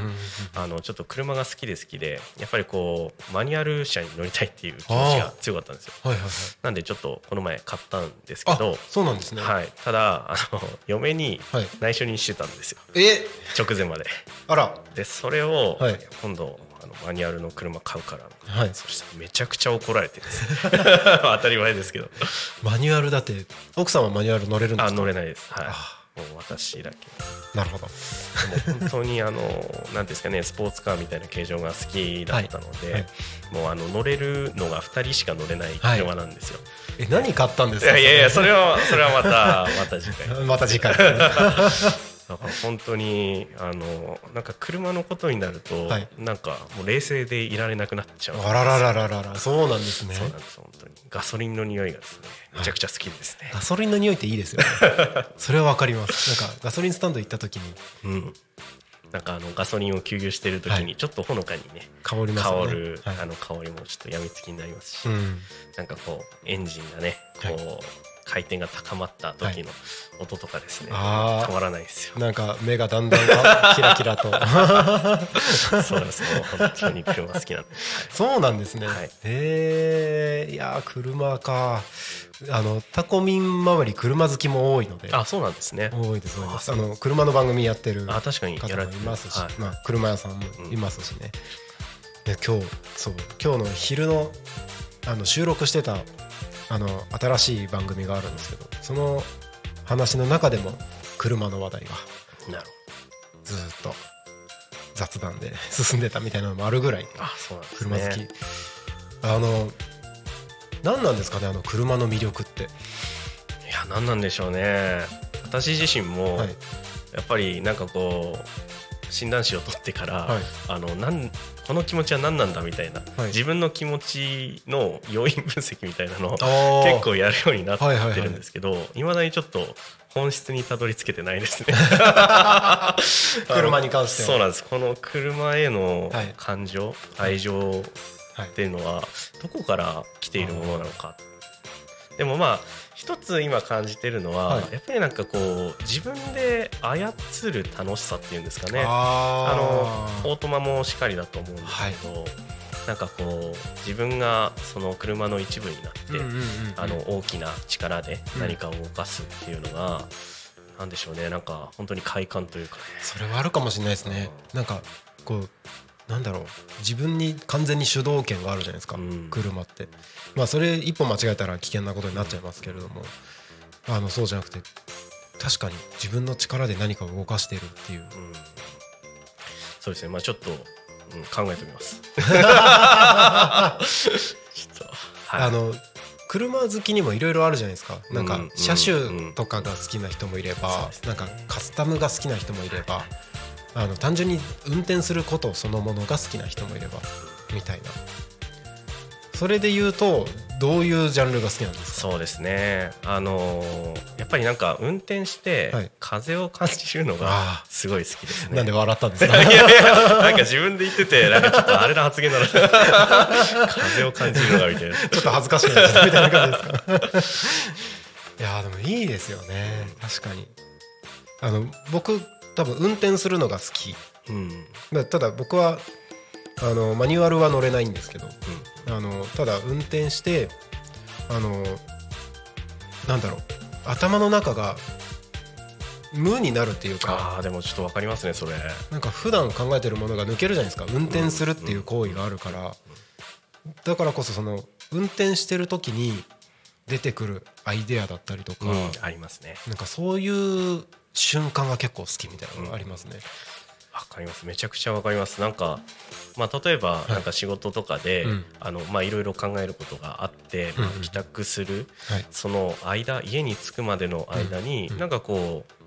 あのちょっと車が好きで好きでやっぱりこうマニュアル車に乗りたいっていう気持ちが強かったんですよ。はいはいはい。なんでちょっとこの前買ったんですけあどそうなんですね。はい、ただあの嫁にはい。内緒にしてたんですよ。え？直前まで。あら。でそれを、はい。今度あのマニュアルの車買うからはい。そしたらめちゃくちゃ怒られて 当たり前ですけど。マニュアルだって奥さんはマニュアル乗れるんですか？あ乗れないです。はいう私だけ。なるほど。本当にあのなんですかねスポーツカーみたいな形状が好きだったので、はいもうあの乗れるのが2人しか乗れない車なんですよ、え何買ったんですか？いやいやいやそれはそれはまたまた次回。また次回だから本当にあのなんか車のことになると、はい。なんかもう冷静でいられなくなっちゃう。あらららららら。そうなんですね。そうなんです本当に。ガソリンの匂いがですねめちゃくちゃ好きですね、ガソリンの匂いっていいですよね。それはわかります。なんかガソリンスタンド行った時に。うん。なんかあのガソリンを給油してる時はい。にちょっとほのかにね、香ります香る、はい。あの香りもちょっとやみつきになりますし、うん。なんかこうエンジンがねこう、回転が高まった時の音とかですね、あー。止まらないですよ。なんか目がだんだんかキラキラと。そうです。もう本当に車好きなんで。そうなんですね、はい。へえいやー車か。あのタコミン周り車好きも多いので。あそうなんですね。多いです多いです。あの車の番組やってるあ確かにや方られてもいますし、はい。まあ、車屋さんもいますしね、で今日そう今日の昼のあの収録してたあの新しい番組があるんですけどその話の中でも車の話題がなるずーっと雑談で 進んでたみたいなのもあるぐらいほどあそうなんです車好ねき、あの何なんですかねあの車の魅力って。いや何なんでしょうね。私自身も、はい。やっぱりなんかこう診断士を取ってから、はい。あのなんこの気持ちは何なんだみたいな、はい。自分の気持ちの要因分析みたいなのを結構やるようになはいはいはいってるんですけどいまだにちょっと本質にたどり着けてないですね。車に関しては。そうなんです。この車へのはい。感情、愛情はい。っていうのはどこから来ているものなのか。でもまあ一つ今感じてるのは、はい。やっぱりなんかこう自分で操る楽しさっていうんですかね。ああのオートマもしっかりだと思うんですけど、なんかこう自分がその車の一部になって、うんうんうんうん。あの大きな力で何かを動かすっていうのが、なんでしょうね。なんか本当に快感というか。ねそれはあるかもしれないですね。なんかこうなんだろう。自分に完全に主導権があるじゃないですか、うん。車って。まあそれ一歩間違えたら危険なことになっちゃいますけれども。あのそうじゃなくて確かに自分の力で何かを動かしているっていう。うん。そうですね。まあちょっと、うん、考えてみます。はい、あの車好きにもいろいろあるじゃないですか。なんかうん車種とかが好きな人もいればなんかカスタムが好きな人もいればあの単純に運転することそのものが好きな人もいればみたいな。それで言うとどういうジャンルが好きなんですか？そうですね。あのーやっぱりなんか運転してはい風を感じるのがあすごい好きですね。なんで笑ったんですか？いやいやなんか自分で言っててなんかちょっとあれな発言なの 風を感じるのがみたいな。ちょっと恥ずかしいなみたいな感じですか？いやーでもいいですよね。確かに。あの僕多分運転するのが好き。うん。だただ僕はあのマニュアルは乗れないんですけど。あのただ運転してあのなんだろう。頭の中が無になるっていうか。ああでもちょっとわかりますねそれ。なんか普段考えてるものが抜けるじゃないですか。運転するっていう行為があるから。だからこそその運転してる時に出てくるアイデアだったりとか、うん。ありますね。なんかそういう瞬間が結構好きみたいなのがありますね。わかります。めちゃくちゃわかります。なんかまあ例えばなんか仕事とかで、うん。あのまあいろいろ考えることがあって、うんまあ帰宅するはい。その間家に着くまでの間に、うん。なんかこう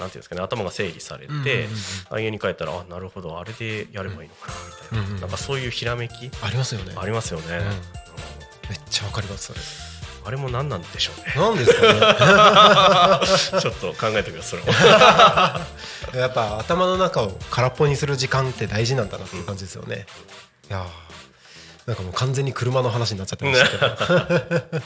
なんていうんですかね頭が整理されて、う家に帰ったらあなるほどあれでやればいいのかなみたいな、なんかそういうひらめき？ありますよね。ありますよね、ん。めっちゃわかりますそれ。あれも何なんでしょうね。なんですかね。ちょっと考えてください。それもやっぱ頭の中を空っぽにする時間って大事なんだなっていう感じですよね、いやーなんかもう完全に車の話になっちゃってましたけど。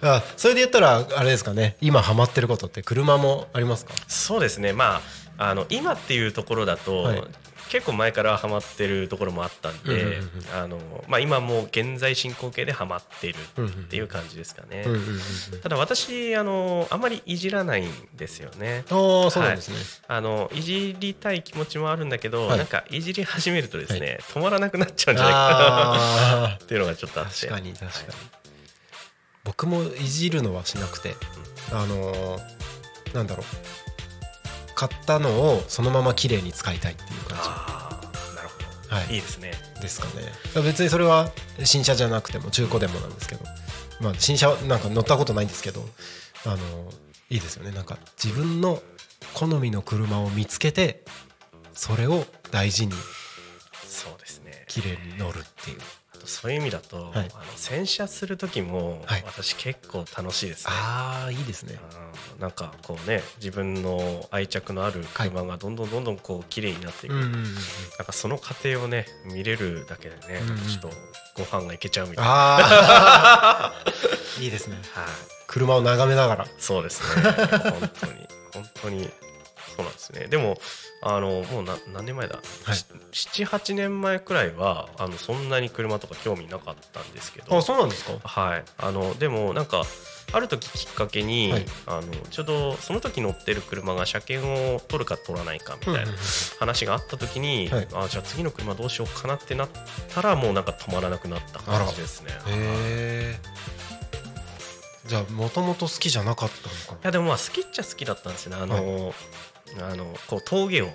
あそれで言ったらあれですかね。今ハマってることって車もありますか？そうですね。まああの今っていうところだと、はい結構前からハマってるところもあったんで、あのまあ、今もう現在進行形でハマっているっていう感じですかね。ただ私あのあまりいじらないんですよね。ああそうなんですね、あのいじりたい気持ちもあるんだけど、はい。なんかいじり始めるとですね、止まらなくなっちゃうんじゃないかな。あ っていうのがちょっとあって。確かに確かに、僕もいじるのはしなくて。あのーなんだろう買ったのをそのまま綺麗に使いたいっていう感ああなるほど、はい。いいですね。じですかね。別にそれは新車じゃなくても中古でもなんですけど。まあ新車はなんか乗ったことないんですけど。あのーいいですよね。なんか自分の好みの車を見つけてそれを大事にそうですね。綺麗に乗るっていうそういう意味だと、はい。あの洗車する時も、はい。私結構楽しいですね。ああいいですね。うん。なんかこうね自分の愛着のある車がどんどんどんどんこう綺麗になっていく、うんうんうんうん。なんかその過程をね見れるだけでね、うんうん。ちょっとご飯がいけちゃうみたいな、ああ いいですね。はい、車を眺めながら。そうですね。本当に。本当にそうなんですね。でもあのもうな何年前だ、はい。78年前くらいはあのそんなに車とか興味なかったんですけど。あそうなんですか？はい、あのでもなんかある時きっかけに、はい。あのちょうどその時乗ってる車が車検を取るか取らないかみたいな話があった時に、はい。あじゃあ次の車どうしようかなってなったらもうなんか止まらなくなった感じですね。へいえじゃあもともと好きじゃなかったのかやでもまあ好きっちゃ好きだったんですよね。あの、あのこう峠を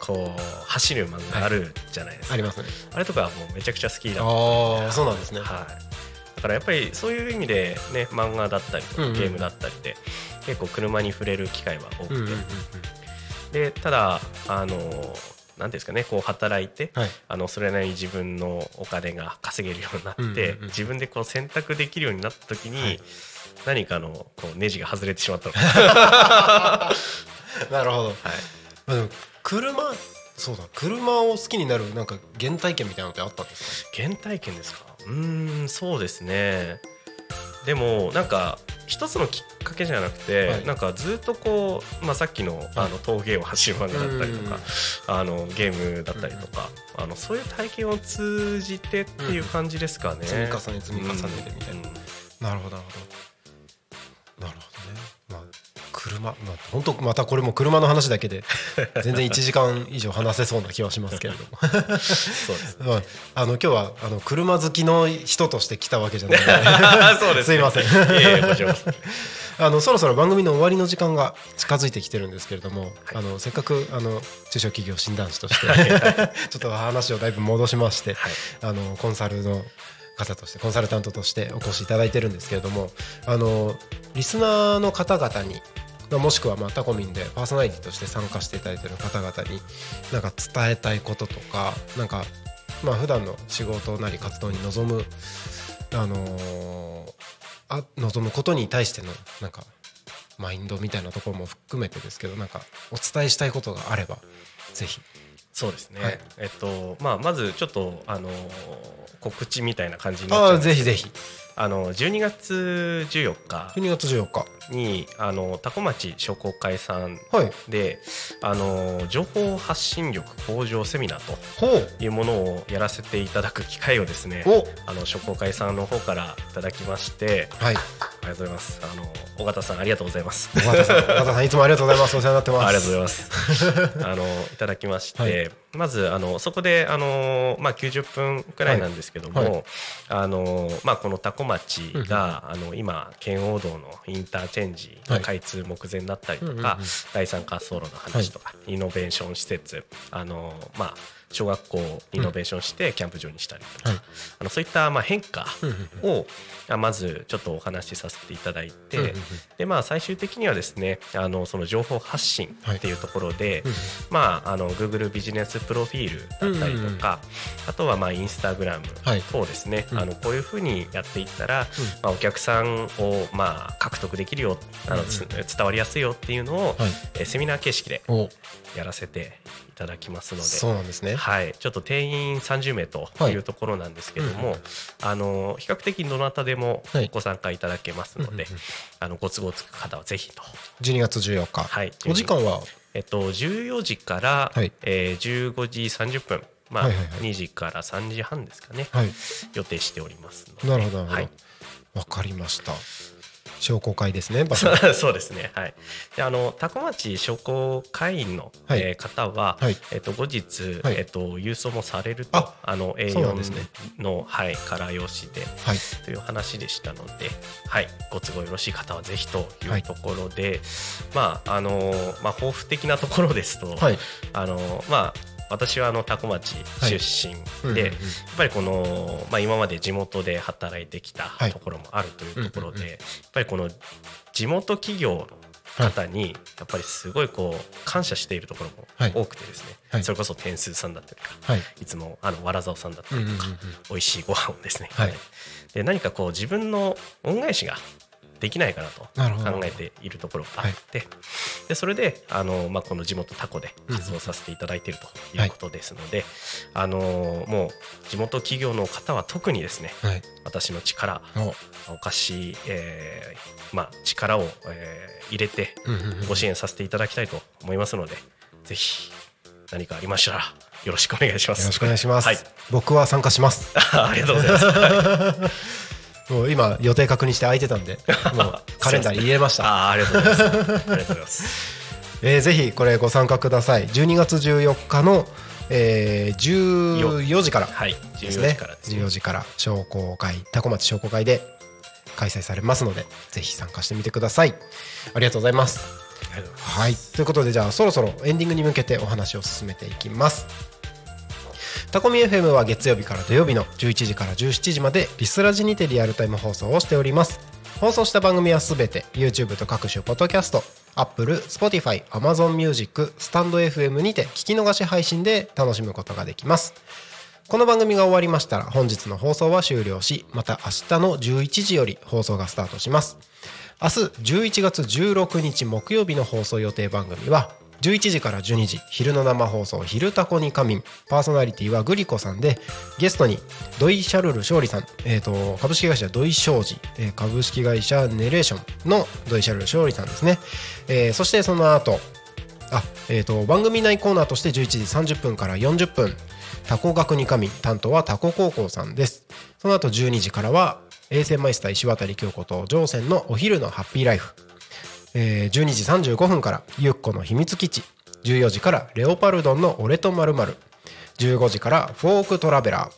こう走る漫画あるじゃないですか、ありますね。あれとかはもうめちゃくちゃ好きだったああそうなんですね。はい、だからやっぱりそういう意味でね漫画だったりゲームだったりで、結構車に触れる機会は多くて、うんうんうんうん。でただあのなんていうんですかねこう働いて、はい。あのそれなりに自分のお金が稼げるようになって、うんうんうん。自分でこう選択できるようになった時に、はい。何かのこうネジが外れてしまったのか、なるほど。はい、まあでも車そうだ車を好きになるなんか原体験みたいなのってあったんですか？原体験ですか？うーんそうですね。でもなんか一つのきっかけじゃなくて、はい。なんかずっとこう、まあ、さっきのあの峠を走る漫画だったりとか、あのゲームだったりとか、あのそういう体験を通じてっていう感じですかね、積み重ね積み重ねてみたいな。うん。なるほどなるほど。なるほど車。まあ本当またこれも車の話だけで 全然1時間以上話せそうな気はしますけれども。そうですまあ、あの今日はあの車好きの人として来たわけじゃないので。そうですすいません。あのそろそろ番組の終わりの時間が近づいてきてるんですけれども、あのせっかくあの中小企業診断士としてちょっと話をだいぶ戻しまして、はい。あのコンサルの方としてコンサルタントとしてお越しいただいてるんですけれどもあのリスナーの方々にまあもしくはまあタコミンでパーソナリティとして参加していただいている方々になんか伝えたいこととかなんかまあ普段の仕事なり活動に臨むあのーあ望むことに対してのなんかマインドみたいなところも含めてですけどなんかお伝えしたいことがあればぜひ。そうですね、はい。えっとまあまずちょっとあの告知みたいな感じになっちゃうぜひぜひ。あの12月14日。12月14日にあの多古町商工会さんはい。であの情報発信力向上セミナーというものをやらせていただく機会をですねお。あの商工会さんの方からいただきましてはい。ありがとうございます。あの尾形さんありがとうございます。尾形さん尾形さんいつもありがとうございます。お世話になってます。ありがとうございます。あのいただきまして、はい。まずあのそこであのまあ90分くらいなんですけども、あのまあこの多古町が、あの今圏央道のインターチェが開通目前だったりとか、第三滑走路の話とか、イノベーション施設あのまあ小学校をリノベーションしてキャンプ場にしたりとか、はい。あのそういったまあ変化をあまずちょっとお話しさせていただいて、でまあ最終的にはですねあのその情報発信っていうところで、うんまああの Google ビジネスプロフィールだったりとか、あとはまあインスタグラムはい。等ですね、うん。あのこういうふうにやっていったら、まあ、お客さんをまあ獲得できるよあの、つ伝わりやすいよっていうのを、セミナー形式でお。やらせていただきますので。そうなんですね。はい、ちょっと定員30名とはいいうところなんですけども、うんあの比較的どなたでもはい。ご参加いただけますので、うんうんうん。あのご都合つく方はぜひと、12月14日、はい、お時間は？えっと、14時から、はい。えー15時30分、まあはいはいはい。2時から3時半ですかね、はい。予定しておりますので。なるほどなるほど、はい。わかりました商工会ですね そうですね。はい。で、あの多古町商工会員の、はい。えー方は、はい。えっと後日、はい。えっと郵送もされると、ああのそうなんですね。A4 のはいカラー用紙ではい。という話でしたので、はい、ご都合よろしい方はぜひというところで、まああのまあ抱負的なところですと、はい。あのまあ私はあの多古町出身で、やっぱりこの、まあ、今まで地元で働いてきたはい。ところもあるというところで、やっぱりこの地元企業の方にやっぱりすごいこう感謝しているところはい。も多くてですね、はい。それこそ天数さんだったりとかはい。いつもあのわらざおさんだったりとか、うん美味しいご飯をですね、はい。で何かこう自分の恩返しができないかなと考えているところがあって、でそれであの、まあ、この地元タコで活動させていただいているということですので、あのもう地元企業の方は特にですねはい。私の力お。お菓子、えーまあ、力を、えー入れてうんうんうんご支援させていただきたいと思いますので、ぜひ何かありましたらよろしくお願いします。よろしくお願いします、はい、僕は参加します。ありがとうございます。もう今予定確認して空いてたんで もうカレンダーに入れました。あーありがとうございます。ありがとうございます。えーぜひこれご参加ください。12月14日の、えー14時からはい、14ですね。時からですね。14時から商工会タコ町商工会で開催されますのでぜひ参加してみてください。ありがとうございます。ありがとうございます。はい。ということでじゃあそろそろエンディングに向けてお話を進めていきますタコミ FM は月曜日から土曜日の11時から17時までリスラジにてリアルタイム放送をしております。放送した番組はすべて YouTube と各種ポッドキャスト Apple、Spotify、Amazon Music、スタンド FM にて聞き逃し配信で楽しむことができます。この番組が終わりましたら本日の放送は終了しまた明日の11時より放送がスタートします。明日11月16日木曜日の放送予定番組は11時から12時昼の生放送「昼タコに仮眠」パーソナリティはグリコさんでゲストにドイ・シャルル勝利さん、えー、と株式会社ドイ商事、えー株式会社ネレーションのドイ・シャルル勝利さんですね、えーそしてその後あ、えー、と番組内コーナーとして11時30分から40分タコ学に神担当はタコ高校さんです。その後12時からは衛星マイスター石渡京子と乗船のお昼のハッピーライフ、えー12時35分からゆっこの秘密基地。14時からレオパルドンの俺とまる15時からフォークトラベラー。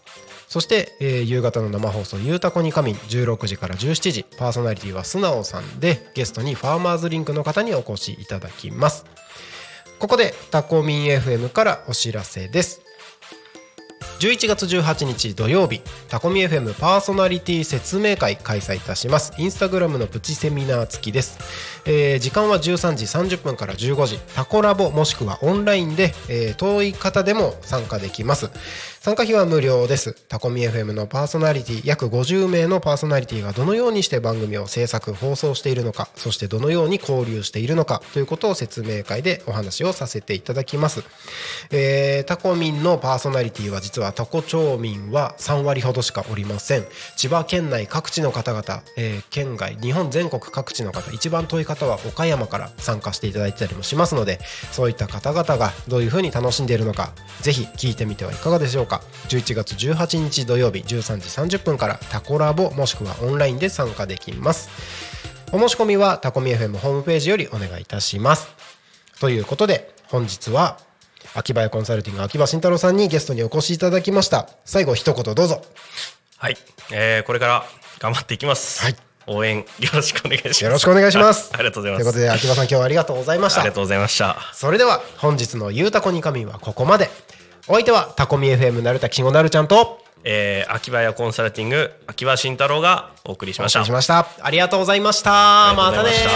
そして、えー夕方の生放送「ゆうたこに仮眠」16時から17時パーソナリティは素直さんでゲストにファーマーズリンクの方にお越しいただきます。ここでタコミン FM からお知らせです。11月18日土曜日タコミ FM パーソナリティ説明会開催いたします。インスタグラムのプチセミナー付きです、えー時間は13時30分から15時。タコラボもしくはオンラインで、えー遠い方でも参加できます。参加費は無料です。タコミ FM のパーソナリティ約50名のパーソナリティがどのようにして番組を制作放送しているのかそしてどのように交流しているのかということを説明会でお話をさせていただきます、えータコミンのパーソナリティは実はタコ町民は3割ほどしかおりません。千葉県内各地の方々、えー県外日本全国各地の方一番遠い方は岡山から参加していただいたりもしますのでそういった方々がどういうふうに楽しんでいるのかぜひ聞いてみてはいかがでしょうか。11月18日土曜日13時30分からタコラボもしくはオンラインで参加できます。お申し込みはタコミ FM ホームページよりお願いいたします。ということで本日は秋葉屋コンサルティング秋葉慎太郎さんにゲストにお越しいただきました。最後一言どうぞ。はい、えーこれから頑張っていきます。はい。応援よろしくお願いします。よろしくお願いします。あ ありがとうございます。ということで秋葉さん今日はありがとうございました。ありがとうございました。それでは本日の「ゆうたこに仮眠」はここまでお相手はタコミ FM なるたきしんごなるちゃんとえー、秋葉屋コンサルティング秋葉慎太郎がお送りしおました。しました。ありがとうございました。またねました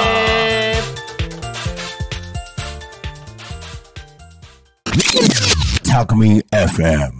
ー Talk Me FM.